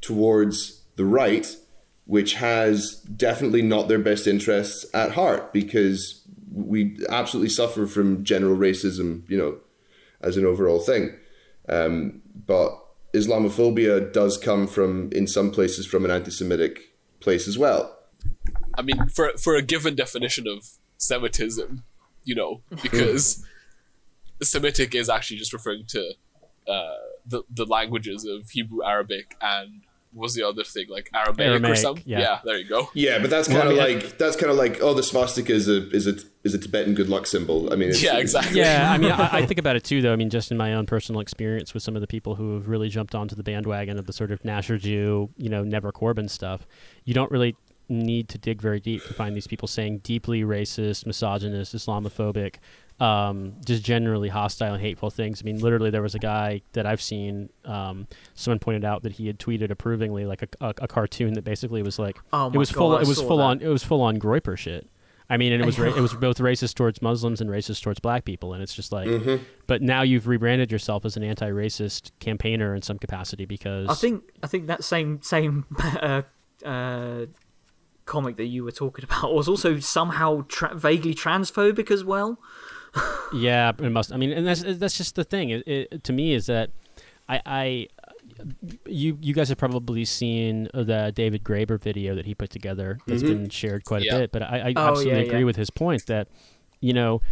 towards the right, which has definitely not their best interests at heart, because we absolutely suffer from general racism, you know, as an overall thing. Um, but Islamophobia does come from, in some places, from an anti-Semitic place as well. I mean, for for a given definition of Semitism, you know, because Semitic is actually just referring to uh, the the languages of Hebrew, Arabic, and was the other thing like Aramaic, or something? yeah. there you go. Yeah, but that's kind of like that's kind of like oh, the swastika is a is a is a Tibetan good luck symbol. I mean, it's, Yeah, exactly. Yeah, I mean, I, I think about it too, though. I mean, just in my own personal experience with some of the people who have really jumped onto the bandwagon of the sort of Nasher Jew, you know, never Corbyn stuff, you don't really need to dig very deep to find these people saying deeply racist, misogynist, Islamophobic, um, just generally hostile and hateful things. I mean, literally, there was a guy that I've seen. Um, someone pointed out that he had tweeted approvingly, like a, a, a cartoon that basically was like Oh it was God, full. I It was full that. on. It was full on Groyper shit. I mean, and it was ra- it was both racist towards Muslims and racist towards black people, and it's just like, but now you've rebranded yourself as an anti-racist campaigner in some capacity because I think I think that same same uh, uh, comic that you were talking about was also somehow tra- vaguely transphobic as well. Yeah, it must. I mean, and that's that's just the thing. It, it, to me, is that I, I, you you guys have probably seen the David Graeber video that he put together that's mm-hmm. been shared quite Yeah. a bit. But I, I Oh, absolutely yeah, agree yeah. with his point that you know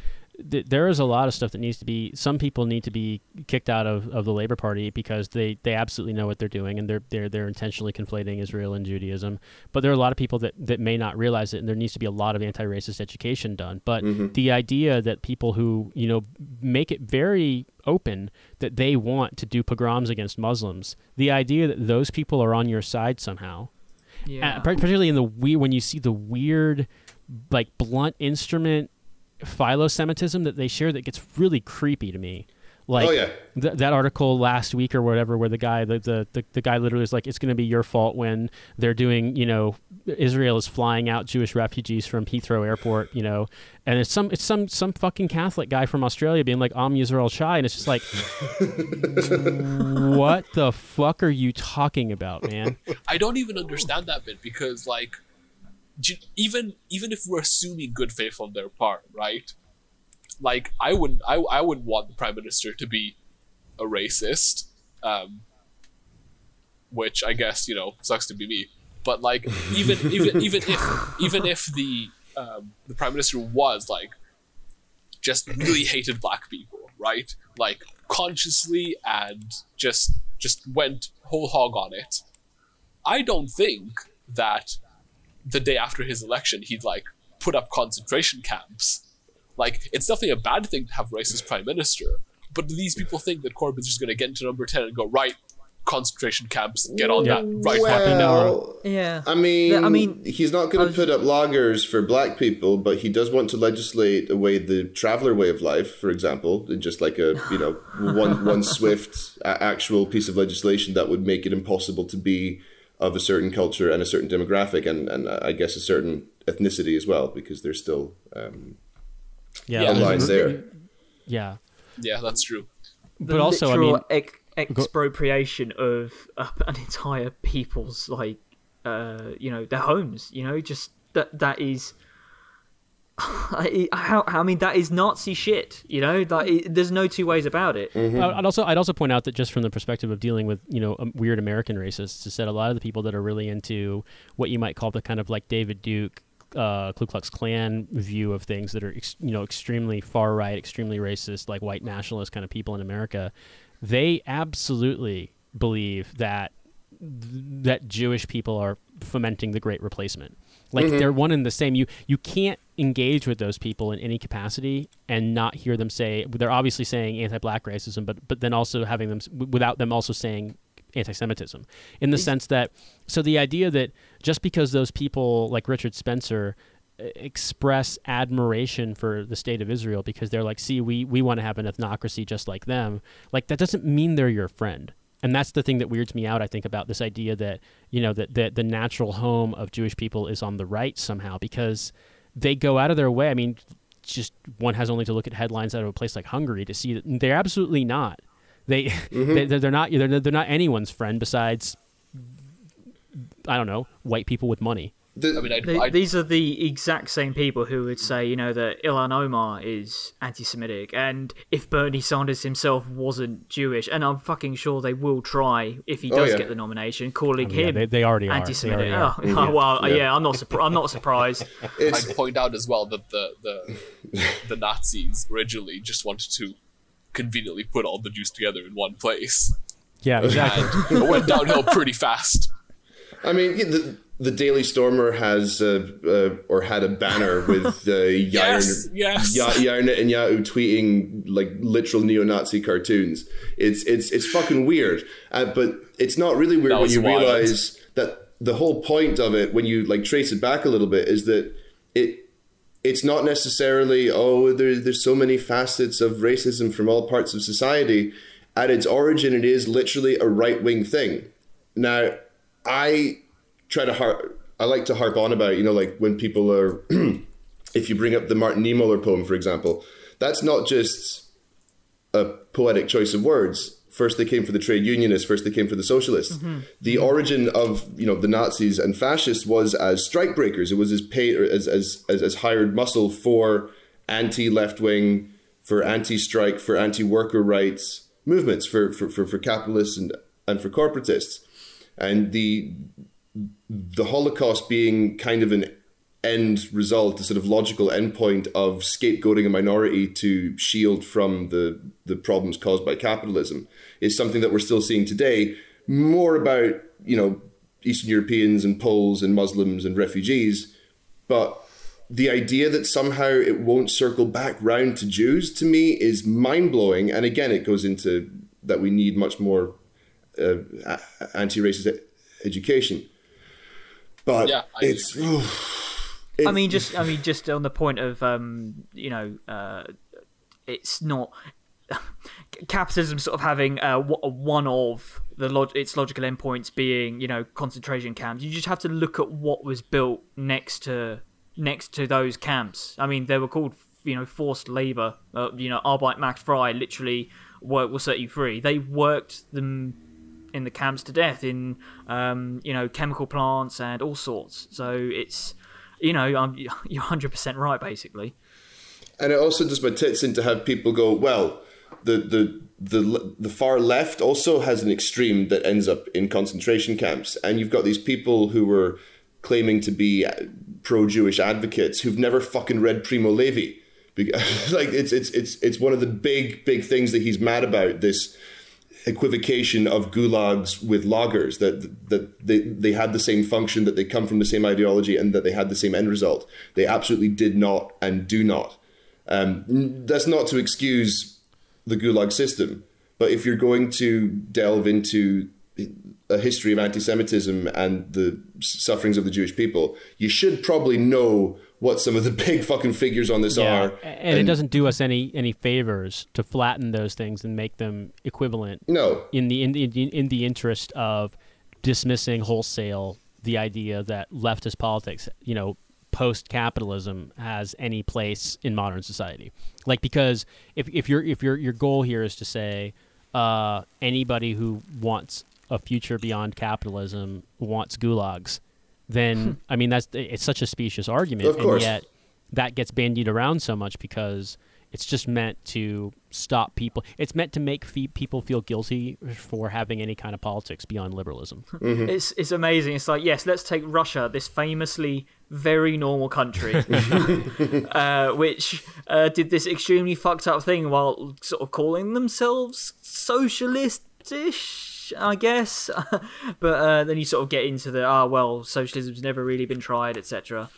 th- there is a lot of stuff that needs to be. Some people need to be kicked out of, of the Labor Party because they, they absolutely know what they're doing and they're they're they're intentionally conflating Israel and Judaism. But there are a lot of people that, that may not realize it, and there needs to be a lot of anti-racist education done. But the idea that people who you know make it very open that they want to do pogroms against Muslims, the idea that those people are on your side somehow, Yeah. uh, particularly in the we when you see the weird, like blunt instrument philo-Semitism that they share that gets really creepy to me. Like Oh, yeah. th- that article last week or whatever, where the guy the, the, the, the guy literally is like, it's going to be your fault when they're doing, you know, Israel is flying out Jewish refugees from Heathrow Airport, you know, and it's some it's some some fucking Catholic guy from Australia being like, I'm Yisrael Chai, and it's just like, what the fuck are you talking about, man? I don't even understand that bit because like even even if we're assuming good faith on their part, right? Like I wouldn't I, I wouldn't want the prime minister to be a racist, um, which I guess you know sucks to be me. But like even even even if even if the um, the prime minister was like just really hated black people, right? Like consciously and just just went whole hog on it. I don't think that the day after his election he'd like put up concentration camps. Like it's definitely a bad thing to have a racist prime minister, but these people think that Corbyn's just going to get into number ten and go right concentration camps, get on that mm, right fucking now? Well, yeah. I mean, I mean, he's not going to put up lagers for black people, but he does want to legislate away the traveler way of life, for example, and just like a you know one one swift a- actual piece of legislation that would make it impossible to be of a certain culture and a certain demographic, and and uh, I guess a certain ethnicity as well, because there's still um, Yeah, Yeah. a there. yeah. Yeah, that's true. the But also, I mean- ex- expropriation of uh, an entire people's like, uh, you know, their homes. You know, just that that is. I, how, I mean that is Nazi shit, you know. That i there's no two ways about it. I- I'd also I'd also point out that just from the perspective of dealing with you know um, weird American racists, is that a lot of the people that are really into what you might call the kind of like David Duke, uh, Ku Klux Klan view of things that are ex- you know extremely far right, extremely racist, like white nationalist kind of people in America, they absolutely believe that that Jewish people are fomenting the Great Replacement. Like they're one and the same. You you can't engage with those people in any capacity and not hear them say they're obviously saying anti-black racism, but but then also having them without them also saying anti-Semitism in the sense that so the idea that just because those people like Richard Spencer uh, express admiration for the state of Israel because they're like, see, we we want to have an ethnocracy just like them. Like that doesn't mean they're your friend. And that's the thing that weirds me out, I think, about this idea that, you know, that, that the natural home of Jewish people is on the right somehow because they go out of their way. I mean, just one has only to look at headlines out of a place like Hungary to see that they're absolutely not. They, mm-hmm. they they're not they're, they're not anyone's friend besides I don't know white people with money. The- I mean, I'd, Th- I'd, these are the exact same people who would say, you know, that Ilhan Omar is anti-Semitic, and if Bernie Sanders himself wasn't Jewish, and I'm fucking sure they will try if he Oh, does yeah. get the nomination, calling Yeah, him they, they already are. They anti-Semitic. already Oh, are. well, Yeah. yeah. I'm not. Surpri- I'm not surprised. I'd point out as well that the the the Nazis originally just wanted to conveniently put all the Jews together in one place, Yeah, exactly. and it went downhill pretty fast. I mean, the, the Daily Stormer has uh, uh, or had a banner with uh, Yes, yes. Ya- Yair Netanyahu tweeting like literal neo-Nazi cartoons. It's it's it's fucking weird, uh, but it's not really weird when you wild. realize that the whole point of it, when you like trace it back a little bit, is that it it's not necessarily oh there's there's so many facets of racism from all parts of society. At its origin, it is literally a right wing thing. Now, I try to har- I like to harp on about you know like when people are if you bring up the Martin Niemöller poem for example, that's not just a poetic choice of words. First, they came for the trade unionists. First, they came for the socialists. Mm-hmm. The origin of you know the Nazis and fascists was as strike breakers. It was as paid as as as, as hired muscle for anti left wing, for anti strike, for anti worker rights movements, for, for for for capitalists and and for corporatists, and the the Holocaust being kind of an end result, the sort of logical endpoint of scapegoating a minority to shield from the the problems caused by capitalism is something that we're still seeing today. More about you know Eastern Europeans and Poles and Muslims and refugees, but the idea that somehow it won't circle back round to Jews to me is mind blowing. And again, it goes into that we need much more uh, anti racist education. But Yeah, I it's. I mean, just I mean, just on the point of um, you know, uh, it's not capitalism sort of having uh, w- one of the log- its logical endpoints being you know concentration camps. You just have to look at what was built next to next to those camps. I mean, they were called you know forced labor. Uh, you know, Arbeit macht frei, literally work will set you free. They worked them in the camps to death in um, you know chemical plants and all sorts. So it's you know um, you're hundred percent right basically. and it also does my tits in to have people go, well, the the the the far left also has an extreme that ends up in concentration camps, and you've got these people who were claiming to be pro-Jewish advocates who've never fucking read Primo Levi. Like it's it's it's it's one of the big big things that he's mad about this equivocation of gulags with lagers that that they they had the same function that they come from the same ideology and that they had the same end result. They absolutely did not and do not. Um, that's not to excuse the gulag system but if you're going to delve into a history of anti-semitism and the sufferings of the jewish people you should probably know what some of the big fucking figures on this Yeah, are. And, it doesn't do us any any favors to flatten those things and make them equivalent no. in the in the in the interest of dismissing wholesale the idea that leftist politics, you know, post capitalism has any place in modern society. Like because if if your if your your goal here is to say uh, anybody who wants a future beyond capitalism wants gulags, then I mean that's it's such a specious argument, Of course. and yet that gets bandied around so much because it's just meant to stop people. It's meant to make fe- people feel guilty for having any kind of politics beyond liberalism. It's it's amazing. It's like yes, let's take Russia, this famously very normal country, uh, which uh, did this extremely fucked up thing while sort of calling themselves socialist-ish, I guess. but uh, then you sort of get into the ah well, socialism's never really been tried, etc.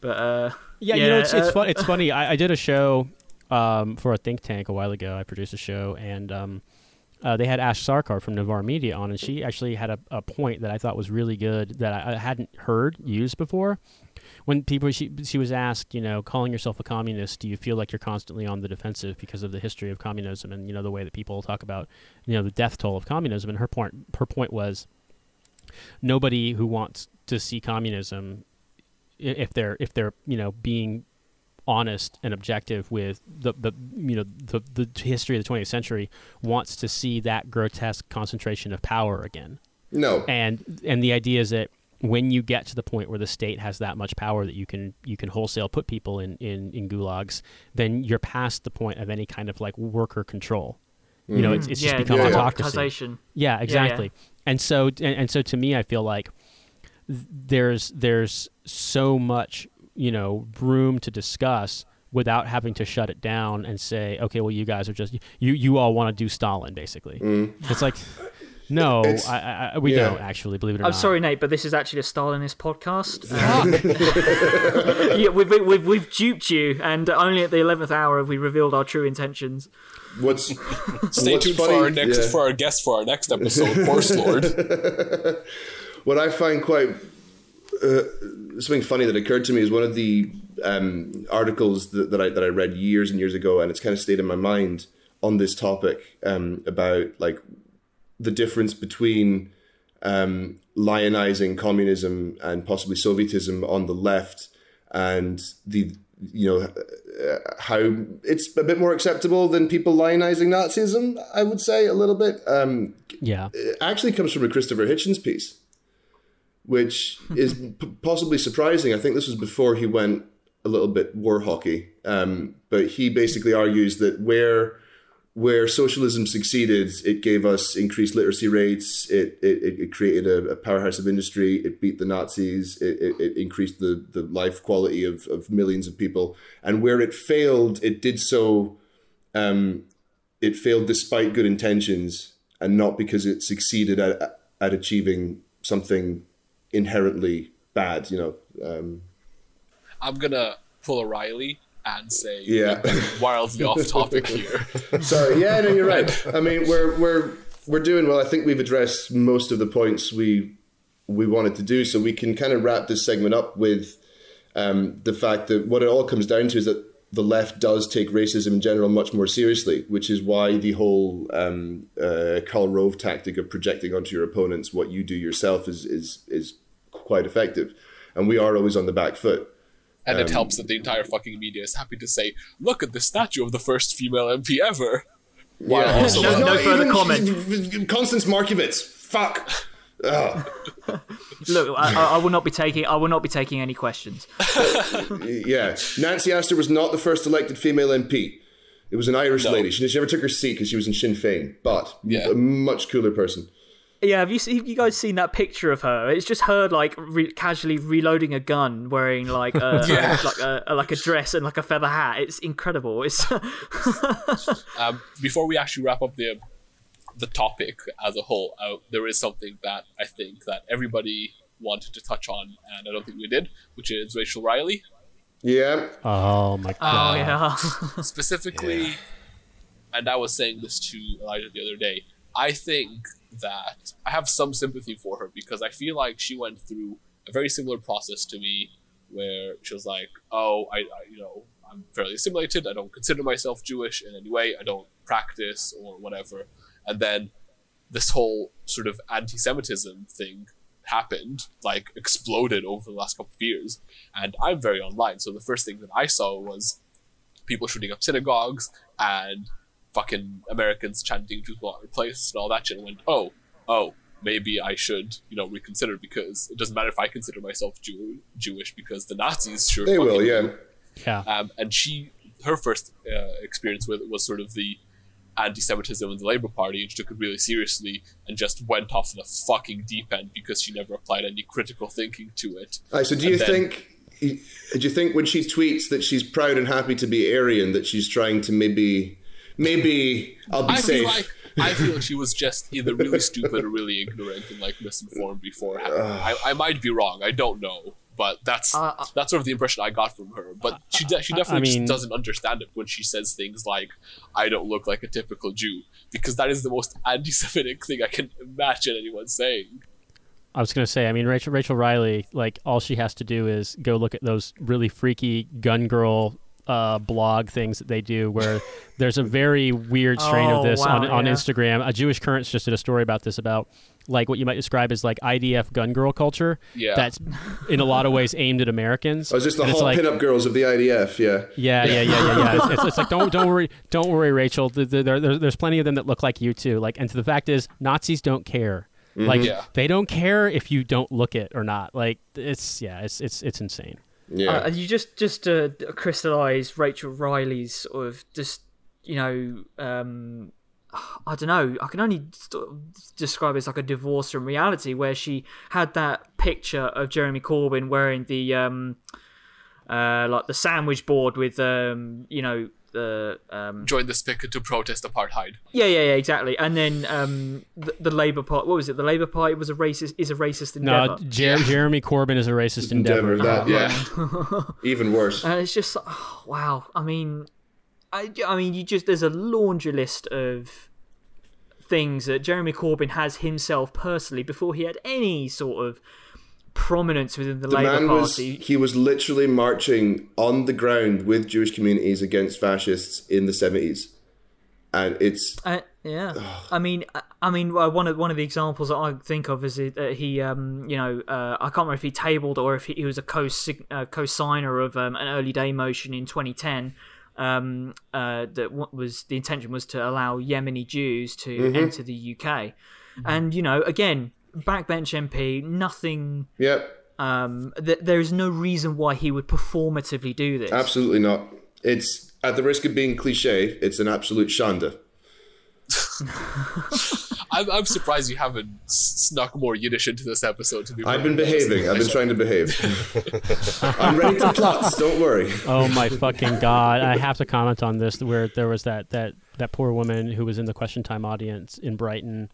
But uh, Yeah, you know, it's it's, fun, it's funny. I, I did a show um, for a think tank a while ago. I produced a show, and um, uh, they had Ash Sarkar from Novara Media on, and she actually had a, a point that I thought was really good that I, I hadn't heard used before. When people, she she was asked, you know, calling yourself a communist, do you feel like you're constantly on the defensive because of the history of communism and you know the way that people talk about, you know, the death toll of communism? And her point her point was, nobody who wants to see communism if they're if they're you know being honest and objective with the, the you know the the history of the 20th century wants to see that grotesque concentration of power again no and and the idea is that when you get to the point where the state has that much power that you can you can wholesale put people in in, in gulags then you're past the point of any kind of like worker control you know mm-hmm. it's, it's just become yeah. autocracy democratization. yeah, exactly. And so and, and so to me I feel like there's there's so much, you know, room to discuss without having to shut it down and say, okay, well you guys are just you you all want to do Stalin basically. It's like no, It's- I, I, we yeah. don't actually believe it or I'm not. sorry, Nate, but this is actually a Stalinist podcast. Um, yeah, we've, we've we've duped you, and only at the eleventh hour have we revealed our true intentions. what's Stay what's tuned funny- for our next yeah. for our guest for our next episode, Horse Lord. what I find quite uh, something funny that occurred to me is one of the um, articles that, that I that I read years and years ago, and it's kind of stayed in my mind on this topic um, about like the difference between um, lionizing communism and possibly Sovietism on the left, and the you know uh, how it's a bit more acceptable than people lionizing Nazism. I would say a little bit. Um, Yeah. it actually comes from a Christopher Hitchens piece, which is p- possibly surprising. I think this was before he went a little bit war hockey, um, but he basically argues that where where socialism succeeded, it gave us increased literacy rates. It it, it created a, a powerhouse of industry. It beat the Nazis. It, it, it increased the, the life quality of, of millions of people. And where it failed, it did so. Um, it failed despite good intentions, and not because it succeeded at at achieving something inherently bad. You know. Um, I'm gonna pull a Riley and say Yeah. wildly off topic here. Sorry. Yeah, no, you're right. I mean, we're we're we're doing well. I think we've addressed most of the points we we wanted to do, so we can kind of wrap this segment up with um, the fact that what it all comes down to is that the left does take racism in general much more seriously, which is why the whole um, uh, Karl Rove tactic of projecting onto your opponents what you do yourself is is is quite effective, and we are always on the back foot. And Um, it helps that the entire fucking media is happy to say, look at the statue of the first female MP ever. While Yeah. also No- no further comment. Constance Markievicz. Fuck. Look, I, I I will not be taking. I will not be taking any questions. Yeah, Nancy Astor was not the first elected female MP. It was an Irish No. lady. She, she never took her seat because she was in Sinn Féin, but Yeah. a much cooler person. Yeah, have you seen, have you guys seen that picture of her? It's just her like re- casually reloading a gun, wearing like a Yeah. like a like a dress and like a feather hat. It's incredible. It's um, before we actually wrap up the the topic as a whole, uh, there is something that I think that everybody wanted to touch on, and I don't think we did, which is Rachel Riley. Yeah, Oh my god. oh yeah. specifically, and I was saying this to Elijah the other day. I think that I have some sympathy for her because I feel like she went through a very similar process to me, where she was like, "Oh, I, I you know, I'm fairly assimilated. I don't consider myself Jewish in any way. I don't practice or whatever." And then this whole sort of anti-Semitism thing happened, like exploded over the last couple of years. And I'm very online, so the first thing that I saw was people shooting up synagogues and fucking Americans chanting "Jews will not replace" and all that shit. And went, oh, oh, maybe I should, you know, reconsider because it doesn't matter if I consider myself Jew- Jewish because the Nazis sure they will. Yeah, do. Yeah. Um, and she, her first uh, experience with it was sort of the anti-Semitism in the Labour Party, and she took it really seriously and just went off in a fucking deep end because she never applied any critical thinking to it. Aye, so do you then- think? Do you think when she tweets that she's proud and happy to be Aryan, that she's trying to maybe, maybe I'll be I safe? feel like I feel like she was just either really stupid or really ignorant and like misinformed beforehand. I, I might be wrong. I don't know, but that's Uh, uh, that's sort of the impression I got from her. But she de- she definitely mean- just doesn't understand it when she says things like "I don't look like a typical Jew" because that is the most anti-Semitic thing I can imagine anyone saying. I was gonna say, I mean, Rachel Rachel Riley, like all she has to do is go look at those really freaky gun girl uh, blog things that they do, where there's a very weird strain Oh, of this wow, on on. Instagram. A Jewish Currents just did a story about this about like what you might describe as like IDF gun girl culture. Yeah. that's in a lot of ways aimed at Americans. Oh, is this the And it's hot like, pinup girls of the IDF? Yeah. yeah, yeah, yeah, yeah, yeah. It's, it's, it's like don't don't worry, don't worry, Rachel. The, the, there, there- there's plenty of them that look like you too. Like, and the fact is, Nazis don't care. Like, Yeah. they don't care if you don't look it or not. Like, it's yeah, it's it's it's insane. Yeah. Uh, you just just to crystallize Rachel Riley's sort of just you know um I don't know. I can only describe it as like a divorce from reality, where she had that picture of Jeremy Corbyn wearing the um, uh, like the sandwich board with um, you know the um, Join this picket to protest apartheid. yeah, yeah, yeah, exactly. And then um, the, the Labour Party. What was it? The Labour Party was a racist. Is a racist No, endeavour. Jer- Jeremy Corbyn is a racist endeavor. Endeavor. That, Yeah. Even worse. And it's just oh, wow. I mean, I, I mean, you just there's a laundry list of things that Jeremy Corbyn has himself personally before he had any sort of prominence within the, The Labour man was Party. he was literally marching on the ground with Jewish communities against fascists in the seventies, and it's Uh, Yeah, I mean, I- mean, one of one of the examples that I think of is that he, um, you know, uh, I can't remember if he tabled or if he, he was a co uh, co-signer of um, an early day motion in 2010. Um, uh, that what was the intention was to allow Yemeni Jews to enter the UK, and you know, again, backbench MP, nothing. Yep. Um, th- there is no reason why he would performatively do this. Absolutely not. It's at the risk of being cliche. It's an absolute shanda. I'm, I'm surprised you haven't snuck more Yiddish into this episode. To be I've been behaving. I've been trying to behave. I'm ready to plot. Don't worry. Oh my fucking god! I have to comment on this. Where there was that that that poor woman who was in the question time audience in Brighton,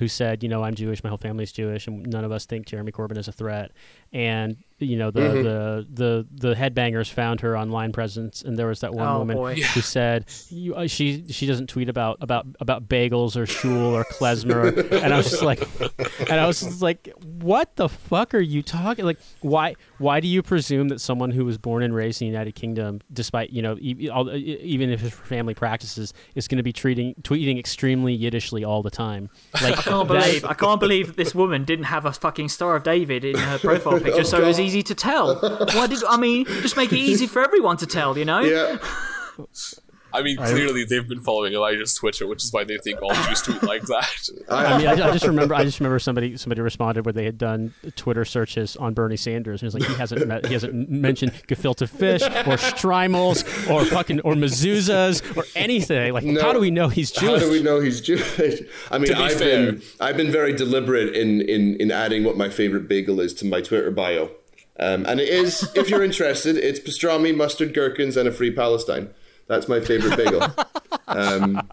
who said, you know, I'm Jewish, my whole family's Jewish, and none of us think Jeremy Corbyn is a threat. And you know, the the the the headbangers found her online presence, and there was that one Oh, woman boy. who said, you, uh, she she doesn't tweet about about about bagels or shul or klezmer, and I was just like, and I was just like, what the fuck are you talking? Like, why why do you presume that someone who was born and raised in the United Kingdom, despite you know e- all, e- even if his family practices, is going to be treating tweeting extremely Yiddishly all the time? Like, I can't believe I can't believe this woman didn't have a fucking Star of David in her profile picture, so it was easy to tell. Why did I mean just make it easy for everyone to tell? You know? Yeah. I mean, clearly they've been following Elijah's Twitter, which is why they think all Jews tweet like that. I mean, I, I just remember, I just remember somebody somebody responded where they had done Twitter searches on Bernie Sanders, and it's like he hasn't met, he hasn't mentioned gefilte fish or shtreimels or fucking or mezuzahs or anything. Like, No. how do we know he's Jewish? How do we know he's Jewish? I mean, be I've fair- been I've been very deliberate in in in adding what my favorite bagel is to my Twitter bio. Um, and it is, if you're interested, it's pastrami, mustard, gherkins, and a free Palestine. That's my favorite bagel. Um,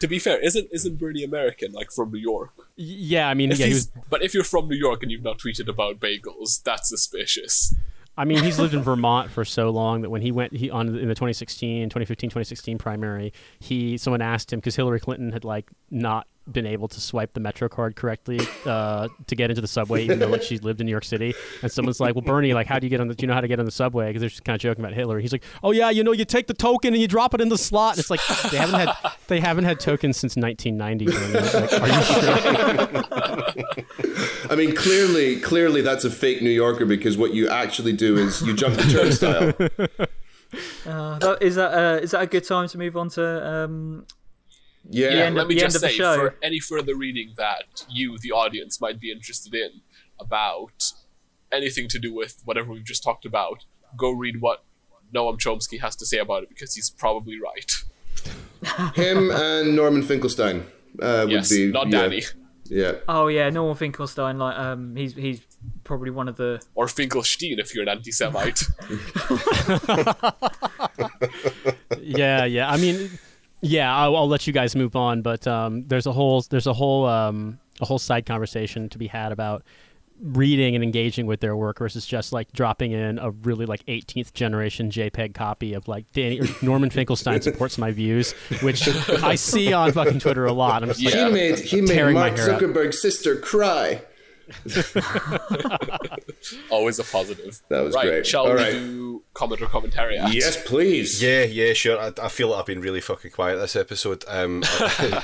to be fair, isn't isn't Bernie American, like from New York? yeah, I mean, If yeah, he was, but if you're from New York and you've not tweeted about bagels, that's suspicious. I mean, he's lived in Vermont for so long that when he went he on in the 2016, 2015, 2016 primary, he someone asked him because Hillary Clinton had like not been able to swipe the Metro card correctly uh, to get into the subway, even though like she lived in New York City. And someone's like, "Well, Bernie, like, how do you get on? The, do you know how to get on the subway?" Because they're just kind of joking about Hillary. He's like, "Oh yeah, you know, you take the token and you drop it in the slot." And It's like they haven't had they haven't had tokens since 1990. Like, are you sure? I mean, clearly, clearly, that's a fake New Yorker because what you actually do is you jump the turnstile. Uh, that- is that uh, is that a good time to move on to um, Yeah, end Let me just say, for any further reading that you, the audience, might be interested in about anything to do with whatever we've just talked about, go read what Noam Chomsky has to say about it because he's probably right. him and Norman Finkelstein uh, would Yes, be not yeah, Danny Yeah, Oh yeah, Norman Finkelstein. Like um, he's he's probably one of the or Finkelstein if you're an anti-Semite. yeah, yeah. I mean, yeah. I'll, I'll let you guys move on, but um, there's a whole there's a whole um, a whole side conversation to be had about reading and engaging with their work versus just like dropping in a really like 18th generation JPEG copy of like Danny or Norman Finkelstein supports my views, which I see on fucking Twitter a lot. I'm just like, he made he made Tearing my Mark hair. Zuckerberg's sister cry. Always a positive. That was right, great. Shall All we right. do comment or commentary? Yes, please. Yeah, yeah, sure. I, I feel like I've been really fucking quiet this episode. Um,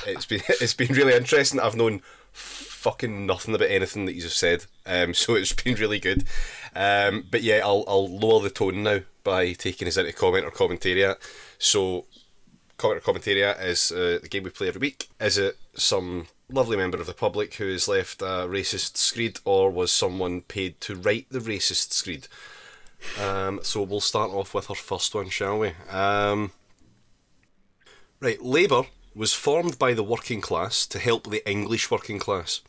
it's been it's been really interesting. I've known fucking nothing about anything that you've said. Um, so it's been really good. Um, but yeah, I'll I'll lower the tone now by taking us into comment or commentariat. So, comment or commentariat is uh, the game we play every week. Is it some lovely member of the public who has left a racist screed, or was someone paid to write the racist screed? Um, so we'll start off with our first one, shall we? Um, right, Labour was formed by the working class to help the English working class.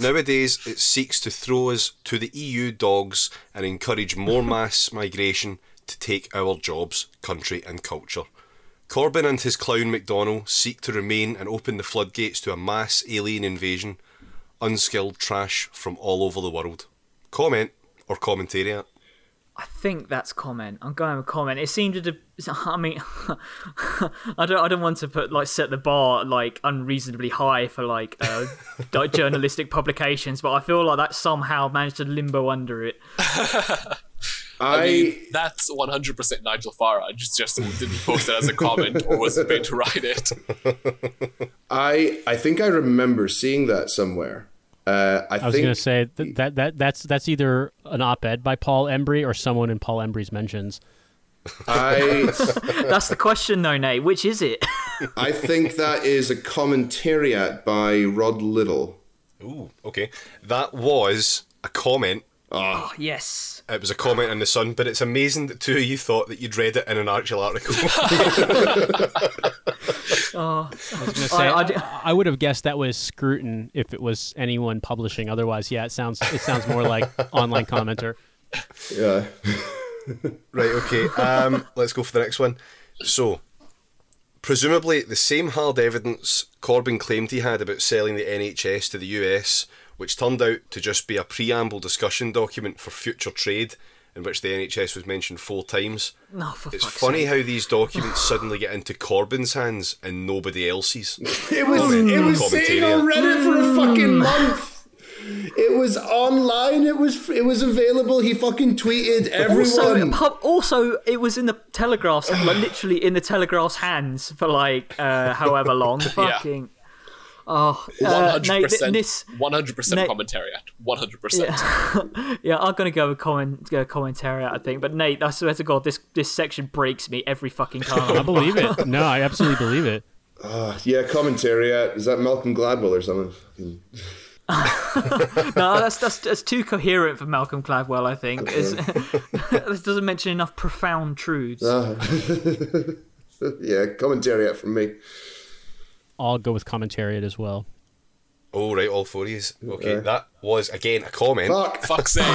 Nowadays, it seeks to throw us to the EU dogs and encourage more mass migration to take our jobs, country, and culture. Corbyn and his clown McDonnell seek to remain and open the floodgates to a mass alien invasion, unskilled trash from all over the world. Comment or commentariat? I think that's comment. I'm going with comment. It seemed to. I mean, I don't. I don't want to put like set the bar like unreasonably high for like uh, like journalistic publications, but I feel like that somehow managed to limbo under it. I, I, mean, that's 100% Nigel Farage. It's just didn't post it as a comment or wasn't paid to write it. I, I think I remember seeing that somewhere. Uh, I, I was going to say th- that that that's that's either an op-ed by Paul Embery or someone in Paul Embery's mentions. I, That's the question, though, Nate. Which is it? I think that is a commentariat by Rod Liddle. Ooh, okay. That was a comment. Oh, yes. It was a comment in the Sun, but it's amazing that two of you thought that you'd read it in an actual article. Oh, I was going to say I- I, I d- I would have guessed that was Scruton if it was anyone publishing. Otherwise, yeah, it sounds it sounds more like online commenter. Yeah. Right, okay. Um, let's go for the next one. So, presumably, the same hard evidence Corbyn claimed he had about selling the NHS to the US, which turned out to just be a preamble discussion document for future trade, in which the NHS was mentioned four times. no, for It's fuck's funny sake. how these documents suddenly get into Corbyn's hands and nobody else's. It was it was sitting on Reddit for a fucking month. It was online. It was it was available. He fucking tweeted everyone. pub- also, it was in the Telegraph's, literally in the Telegraph's hands for like uh, however long. Fucking. Oh, uh, Nate, 100%, this, 100% Nate- commentariat. 100%. yeah, I'm gonna go with comment, go commentary. I think, but Nate, I swear to God, this this section breaks me every fucking time. I believe it. No, I absolutely believe it. Ah, yeah, commentariat. Uh, is that Malcolm Gladwell or something? No, that's, that's that's too coherent for Malcolm Gladwell. I think this doesn't mention enough profound truths. Ah. yeah, commentariat from me. I'll go with commentariat as well. Oh, right, all four of yous. Okay, Okay. that was, again, a comment. Fuck. Fuck's sake.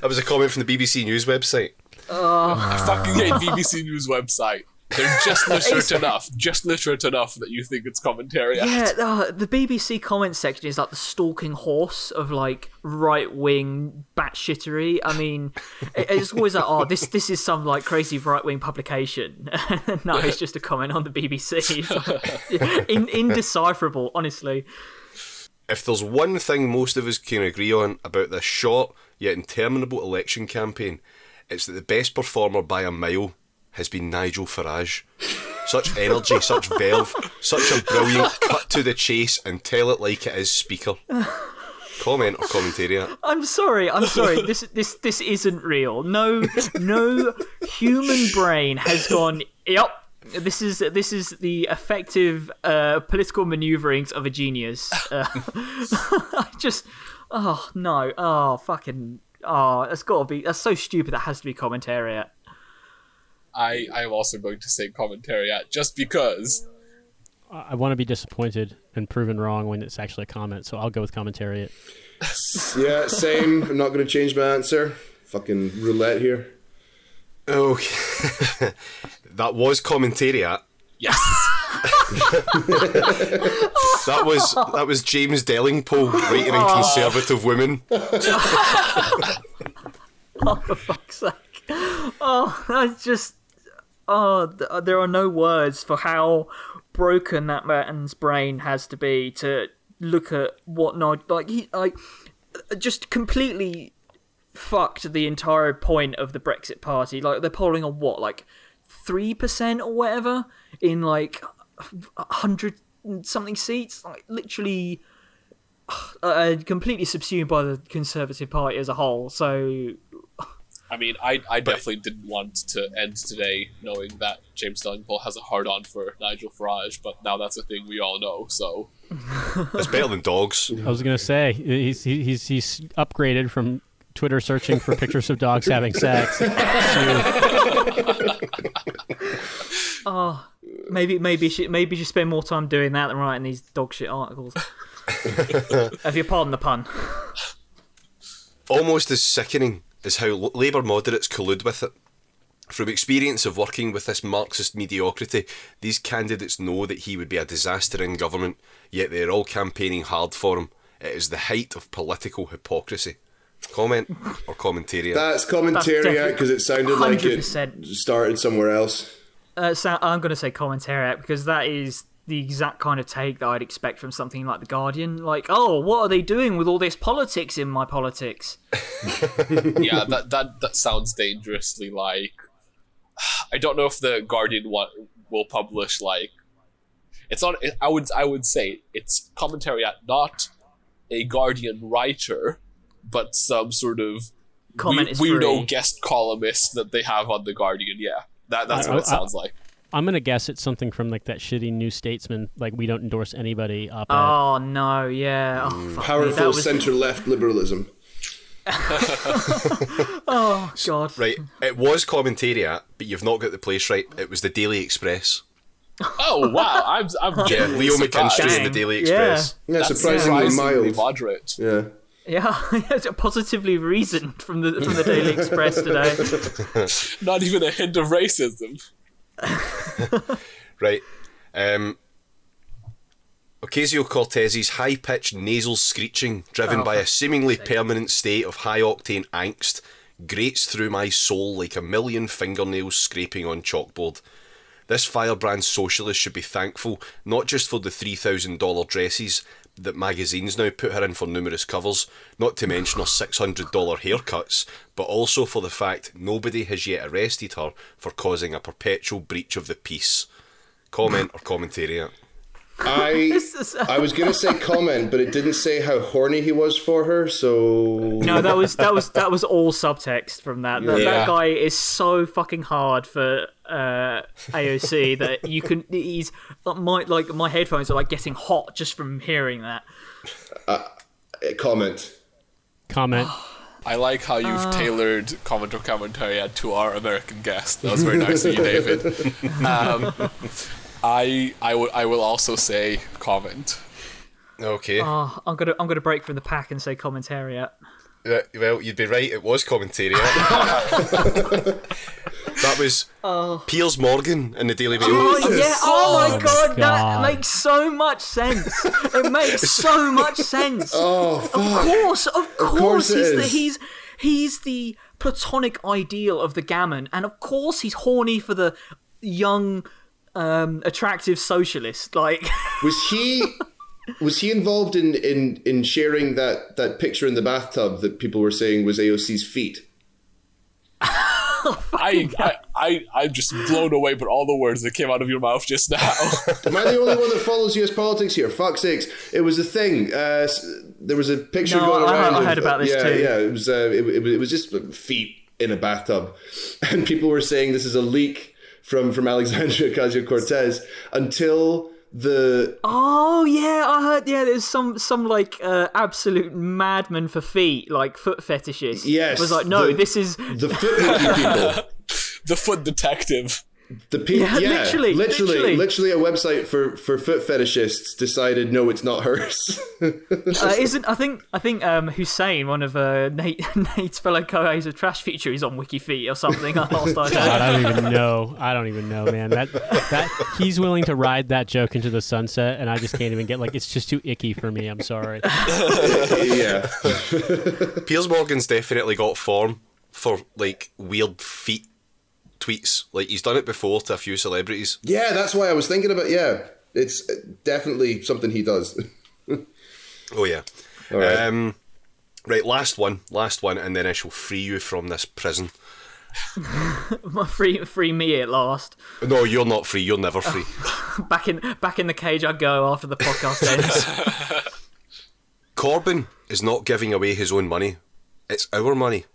That was a comment from the BBC News website. I fucking hate BBC News website. They're just literate enough, just literate enough that you think it's commentary. Yeah, uh, the BBC comment section is like the stalking horse of like right wing batshittery. I mean, it- it's always like, oh, this this is some like crazy right wing publication. no, it's just a comment on the BBC. It's In, indecipherable, honestly. If there's one thing most of us can agree on about this short yet interminable election campaign, it's that the best performer by a mile has been Nigel Farage. Such energy, such valve, such a brilliant cut to the chase and tell it like it is speaker. Comment or commentariat. I'm sorry. I'm sorry. This this this isn't real. No no human brain has gone. Yep. This is this is the effective uh, political maneuverings of a genius. Uh, I just oh no oh fucking oh that's got to be that's so stupid. That has to be commentariat. I, I am also going to say commentariat just because I, I want to be disappointed and proven wrong when it's actually a comment, so I'll go with commentariat. Yeah, same. I'm not going to change my answer. Fucking roulette here. Okay. that was commentariat. yes. That was that was James Delingpole writing in Conservative Women. Oh for fuck's sake! Oh, I just oh th- uh, there are no words for how broken that man's brain has to be to look at what not like he like uh, just completely fucked the entire point of the Brexit party. Like they're polling on what, like three percent or whatever in like hundred something seats. Like literally, uh, uh, completely subsumed by the Conservative Party as a whole. So I mean, I, I definitely didn't want to end today knowing that James Delingpole has a hard on for Nigel Farage, but now that's a thing we all know, so. It's better than dogs. I was gonna say he's he's he's upgraded from Twitter searching for pictures of dogs having sex. to- oh, maybe maybe you should maybe you spend more time doing that than writing these dog shit articles. Have you pardon the pun? Almost as sickening as how Labour moderates collude with it. From experience of working with this Marxist mediocrity, these candidates know that he would be a disaster in government, yet they are all campaigning hard for him. It is the height of political hypocrisy. Comment or commentariat? That's definitely- commentariat because it sounded like it started somewhere else. Uh, so I'm going to say commentariat because that is the exact kind of take that I'd expect from something like The Guardian. Like, oh, what are they doing with all this politics in my politics? yeah, that that that sounds dangerously like. I don't know if the Guardian wa- will publish like. It's not. I would. I would say it's commentary at not a Guardian writer, but some sort of Comment we- is weirdo free. guest columnist that they have on the Guardian. Yeah, that that's I- what it I- sounds like. I'm gonna guess it's something from like that shitty New Statesman, like we don't endorse anybody op-ed. Oh no, yeah. Oh, mm. fuck me, that Powerful was- centre left liberalism. Oh god. Right, it was commentariat, but you've not got the place right. It was the Daily Express. Oh wow, I'm I'm Yeah, Leo surprised. McKinstry in the Daily. Express. Yeah, That's surprisingly, mild. moderate. Yeah. Yeah, positively reasoned from the from the Daily Express today. Not even a hint of racism. Right. Um, Ocasio Cortez's high pitched nasal screeching, driven Oh, by a seemingly permanent state of high octane angst, grates through my soul like a million fingernails scraping on chalkboard. This firebrand socialist should be thankful not just for the $3,000 dresses that magazines now put her in for numerous covers, not to mention her $600 haircuts, but also for the fact nobody has yet arrested her for causing a perpetual breach of the peace. Comment or commentariat? I I was gonna say comment, but it didn't say how horny he was for her. So No, that was that was that was all subtext from that. That, Yeah. that guy is so fucking hard for uh, AOC that you can. He's my like my headphones are like getting hot just from hearing that. Uh, comment. Comment. I like how you've tailored comment or commentary to our American guest. That was very nice of you, David. Um, I I would I will also say comment. Okay. Oh, I'm gonna I'm gonna break from the pack and say commentariat. Uh, well, you'd be right. It was commentariat. that was Piers Morgan in the Daily Mail. Oh yeah! Oh my god, God. that makes so much sense. It makes so much sense. Oh Of course, of course, course he's the he's he's the platonic ideal of the gammon, and of course he's horny for the young, um, attractive socialist. Like, Was he was he involved in, in in sharing that that picture in the bathtub that people were saying was AOC's feet? I, I I I'm just blown away by all the words that came out of your mouth just now. Am I the only one that follows US politics here? Fuck sakes! It was a thing. Uh, there was a picture No, going I heard- around. I of- heard about this yeah, too. Yeah, it was. Uh, it, it, it was just feet in a bathtub, and people were saying this is a leak from from Alexandria Ocasio Cortez until the oh yeah, I heard. Yeah, there's some some like uh, absolute madman for feet, like foot fetishist. Yes, was like, no, the- this is the foot people. the foot detective. The people, Yeah, yeah, literally, literally, literally. literally, a website for for foot fetishists decided no, it's not hers. uh, isn't I think I think um, Hussein, one of uh, Nate Nate's fellow co-hosts of Trash Future, is on WikiFeet or something. I God. I don't even know. I don't even know, man. That that he's willing to ride that joke into the sunset, and I just can't even get like it's just too icky for me. I'm sorry. yeah, Piers Morgan's definitely got form for like weird feet tweets. Like he's done it before to a few celebrities. yeah, that's why I was thinking about. Yeah, it's definitely something he does. Oh yeah. All right. Um, right, last one, last one, and then I shall free you from this prison. free free me at last. No, you're not free. You're never free. Back in back in the cage I go after the podcast ends. Corbyn is not giving away his own money. It's our money.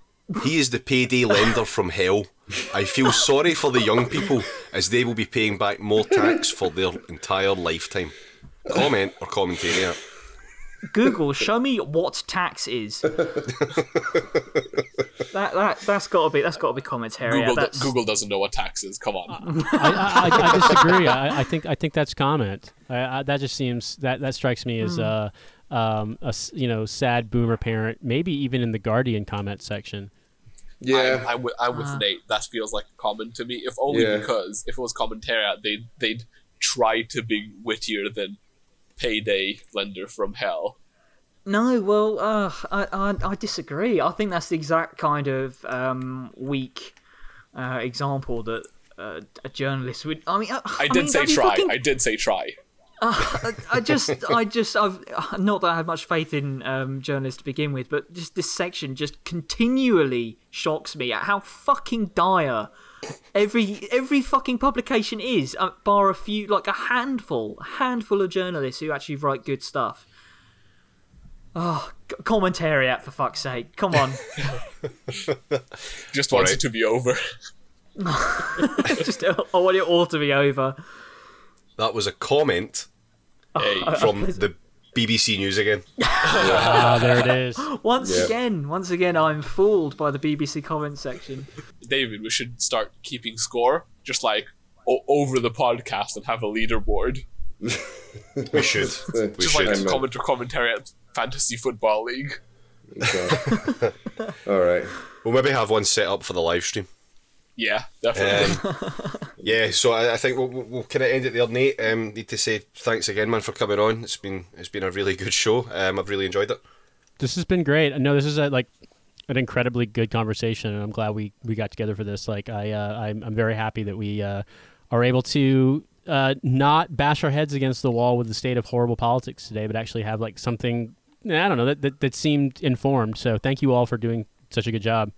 He is the payday lender from hell. I feel sorry for the young people as they will be paying back more tax for their entire lifetime. Comment or commentariat. Google, show me what tax is. that that that's got to be that's got to be commentary. Google that's, Google doesn't know what tax is. Come on. I, I, I, I disagree. I, I think I think that's comment. I, I, that just seems that that strikes me as uh, um, a s- you know sad boomer parent. Maybe even in the Guardian comment section. Yeah, I'm, I'm with, I'm with Nate. That feels like common to me. If only Yeah. because if it was commentary, they'd they'd try to be wittier than payday lender from hell. No, well, uh, I, I I disagree. I think that's the exact kind of um, weak uh, example that uh, a journalist would. I mean, I, I did mean, say try. fucking- I did say try. I, I just, I just, I've not that I have much faith in um, journalists to begin with, but just this section just continually shocks me at how fucking dire every every fucking publication is, uh, bar a few, like a handful, a handful of journalists who actually write good stuff. Oh, commentary commentariat for fuck's sake! Come on, Just wants Alright. it to be over. just I want it all to be over. That was a comment Hey, from the BBC News again. Ah, there it is. Once Yeah. again, once again, I'm fooled by the BBC comment section. David, we should start keeping score, just like o- over the podcast, and have a leaderboard. We should. We Just should. like I'm, comment or commentary at Fantasy Football League. So- All right. We'll maybe have one set up for the live stream. Yeah, definitely. Um, yeah, so I, I think we'll, we'll, we'll kind of end it there, Nate. Um, need to say thanks again, man, for coming on. It's been it's been a really good show. Um, I've really enjoyed it. This has been great. No, this is a, like an incredibly good conversation, and I'm glad we, we got together for this. Like, I uh, I'm, I'm very happy that we uh, are able to uh, not bash our heads against the wall with the state of horrible politics today, but actually have like something I don't know that, that that seemed informed. So thank you all for doing such a good job.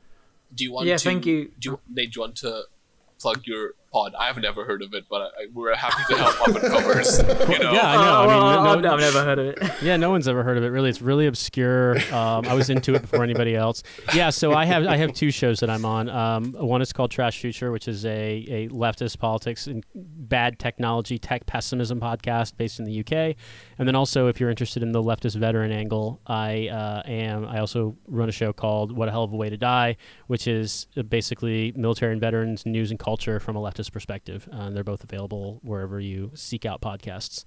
Do you want Yeah, to? thank you. Do you, Nate, do you want to plug your pod? I have never heard of it, but I, we're happy to help up and covers. You know, Yeah, I know. Oh, I mean, well, no- I've, I've never heard of it. Yeah, no one's ever heard of it. Really, it's really obscure. Um, I was into it before anybody else. Yeah, so I have I have two shows that I'm on. Um, one is called Trash Future, which is a, a leftist politics and bad technology, tech pessimism podcast based in the UK. And then also, if you're interested in the leftist veteran angle, I uh, am. I also run a show called What a Hell of a Way to Die, which is basically military and veterans news and culture from a leftist perspective. Uh, and they're both available wherever you seek out podcasts.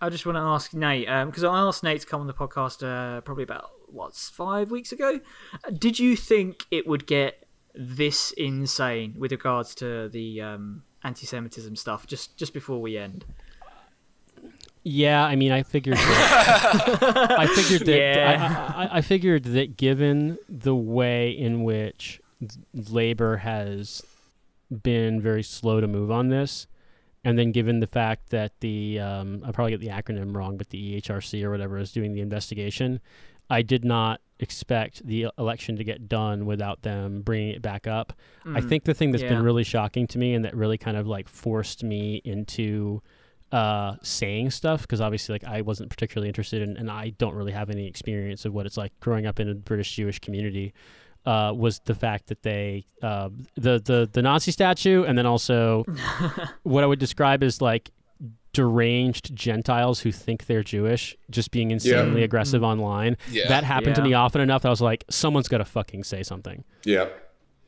I just want to ask Nate because I asked Nate to come on the podcast uh, probably about what five weeks ago. Did you think it would get this insane with regards to the um, anti-Semitism stuff just just before we end? Yeah, I mean, I figured. That, I figured that. Yeah. I, I, I figured that given the way in which labor has been very slow to move on this, and then given the fact that the um, I probably get the acronym wrong, but the EHRC or whatever is doing the investigation, I did not expect the election to get done without them bringing it back up. I think the thing that's Yeah. been really shocking to me and that really kind of like forced me into uh, saying stuff because obviously like I wasn't particularly interested in, and I don't really have any experience of what it's like growing up in a British Jewish community. Uh, was the fact that they uh, the the the Nazi statue, and then also what I would describe as like deranged Gentiles who think they're Jewish, just being insanely aggressive online. Yeah. That happened to me often enough. That I was like, someone's got to fucking say something. Yeah.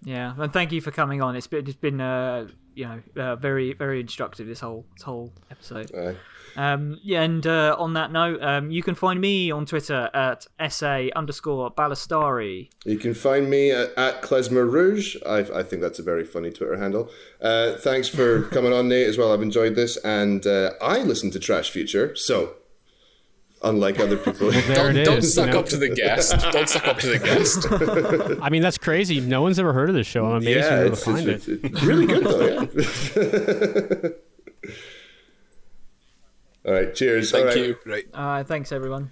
Yeah, and thank you for coming on. It's been it's been uh, you know uh, very very instructive this whole this whole episode. Aye. Um, yeah, and uh, on that note, um, you can find me on Twitter at sa underscore ballastari. You can find me at, at Klezmer Rouge. I, I think that's a very funny Twitter handle. Uh, thanks for coming on, Nate, as well. I've enjoyed this. And uh, I listen to Trash Future, so unlike other people. There don't, it don't is, suck you know? up to the guest. Don't suck up to the guest. I mean, that's crazy. No one's ever heard of this show. I'm amazed yeah, you're able it's, to find it's, it. it's, it's really good, though, yeah. All right, cheers. Thank All right. you. Right. Uh, thanks everyone.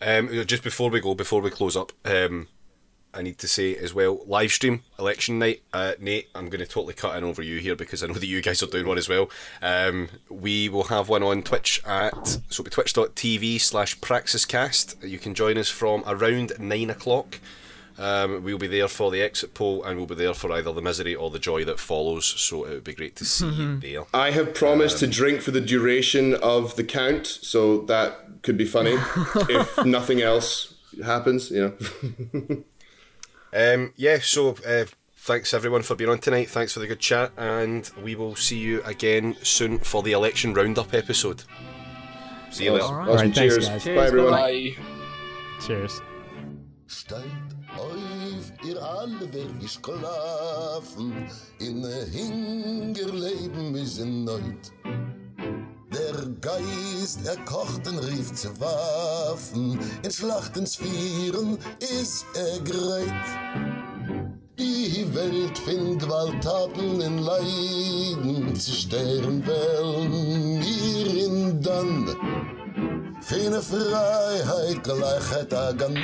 Um, just before we go, before we close up, um, I need to say as well, live stream election night. Uh, Nate, I'm going to totally cut in over you here because I know that you guys are doing one as well. Um, we will have one on Twitch at so it'll be twitch.tv slash praxiscast. You can join us from around nine o'clock. Um, we'll be there for the exit poll and we'll be there for either the misery or the joy that follows. So it would be great to see you there. I have promised to drink for the duration of the count, so that could be funny if nothing else happens, you know. Um, yeah, so uh, thanks everyone for being on tonight. Thanks for the good chat, and we will see you again soon for the election roundup episode. See you later. Awesome. right. Awesome. Alright, thanks, Cheers. guys. Bye, everyone. bye-bye. Cheers. Steigt auf, ihr alle werdet schlafen, in Hingerleben is in Neut. Der Geist, er kocht und rief zu Waffen, in Schlachtens Vieren is er greit. Die Welt von Gewalttaten in Leiden zerstören wollen, wir in dann. Für eine Freiheit, Gleichheit, Agan.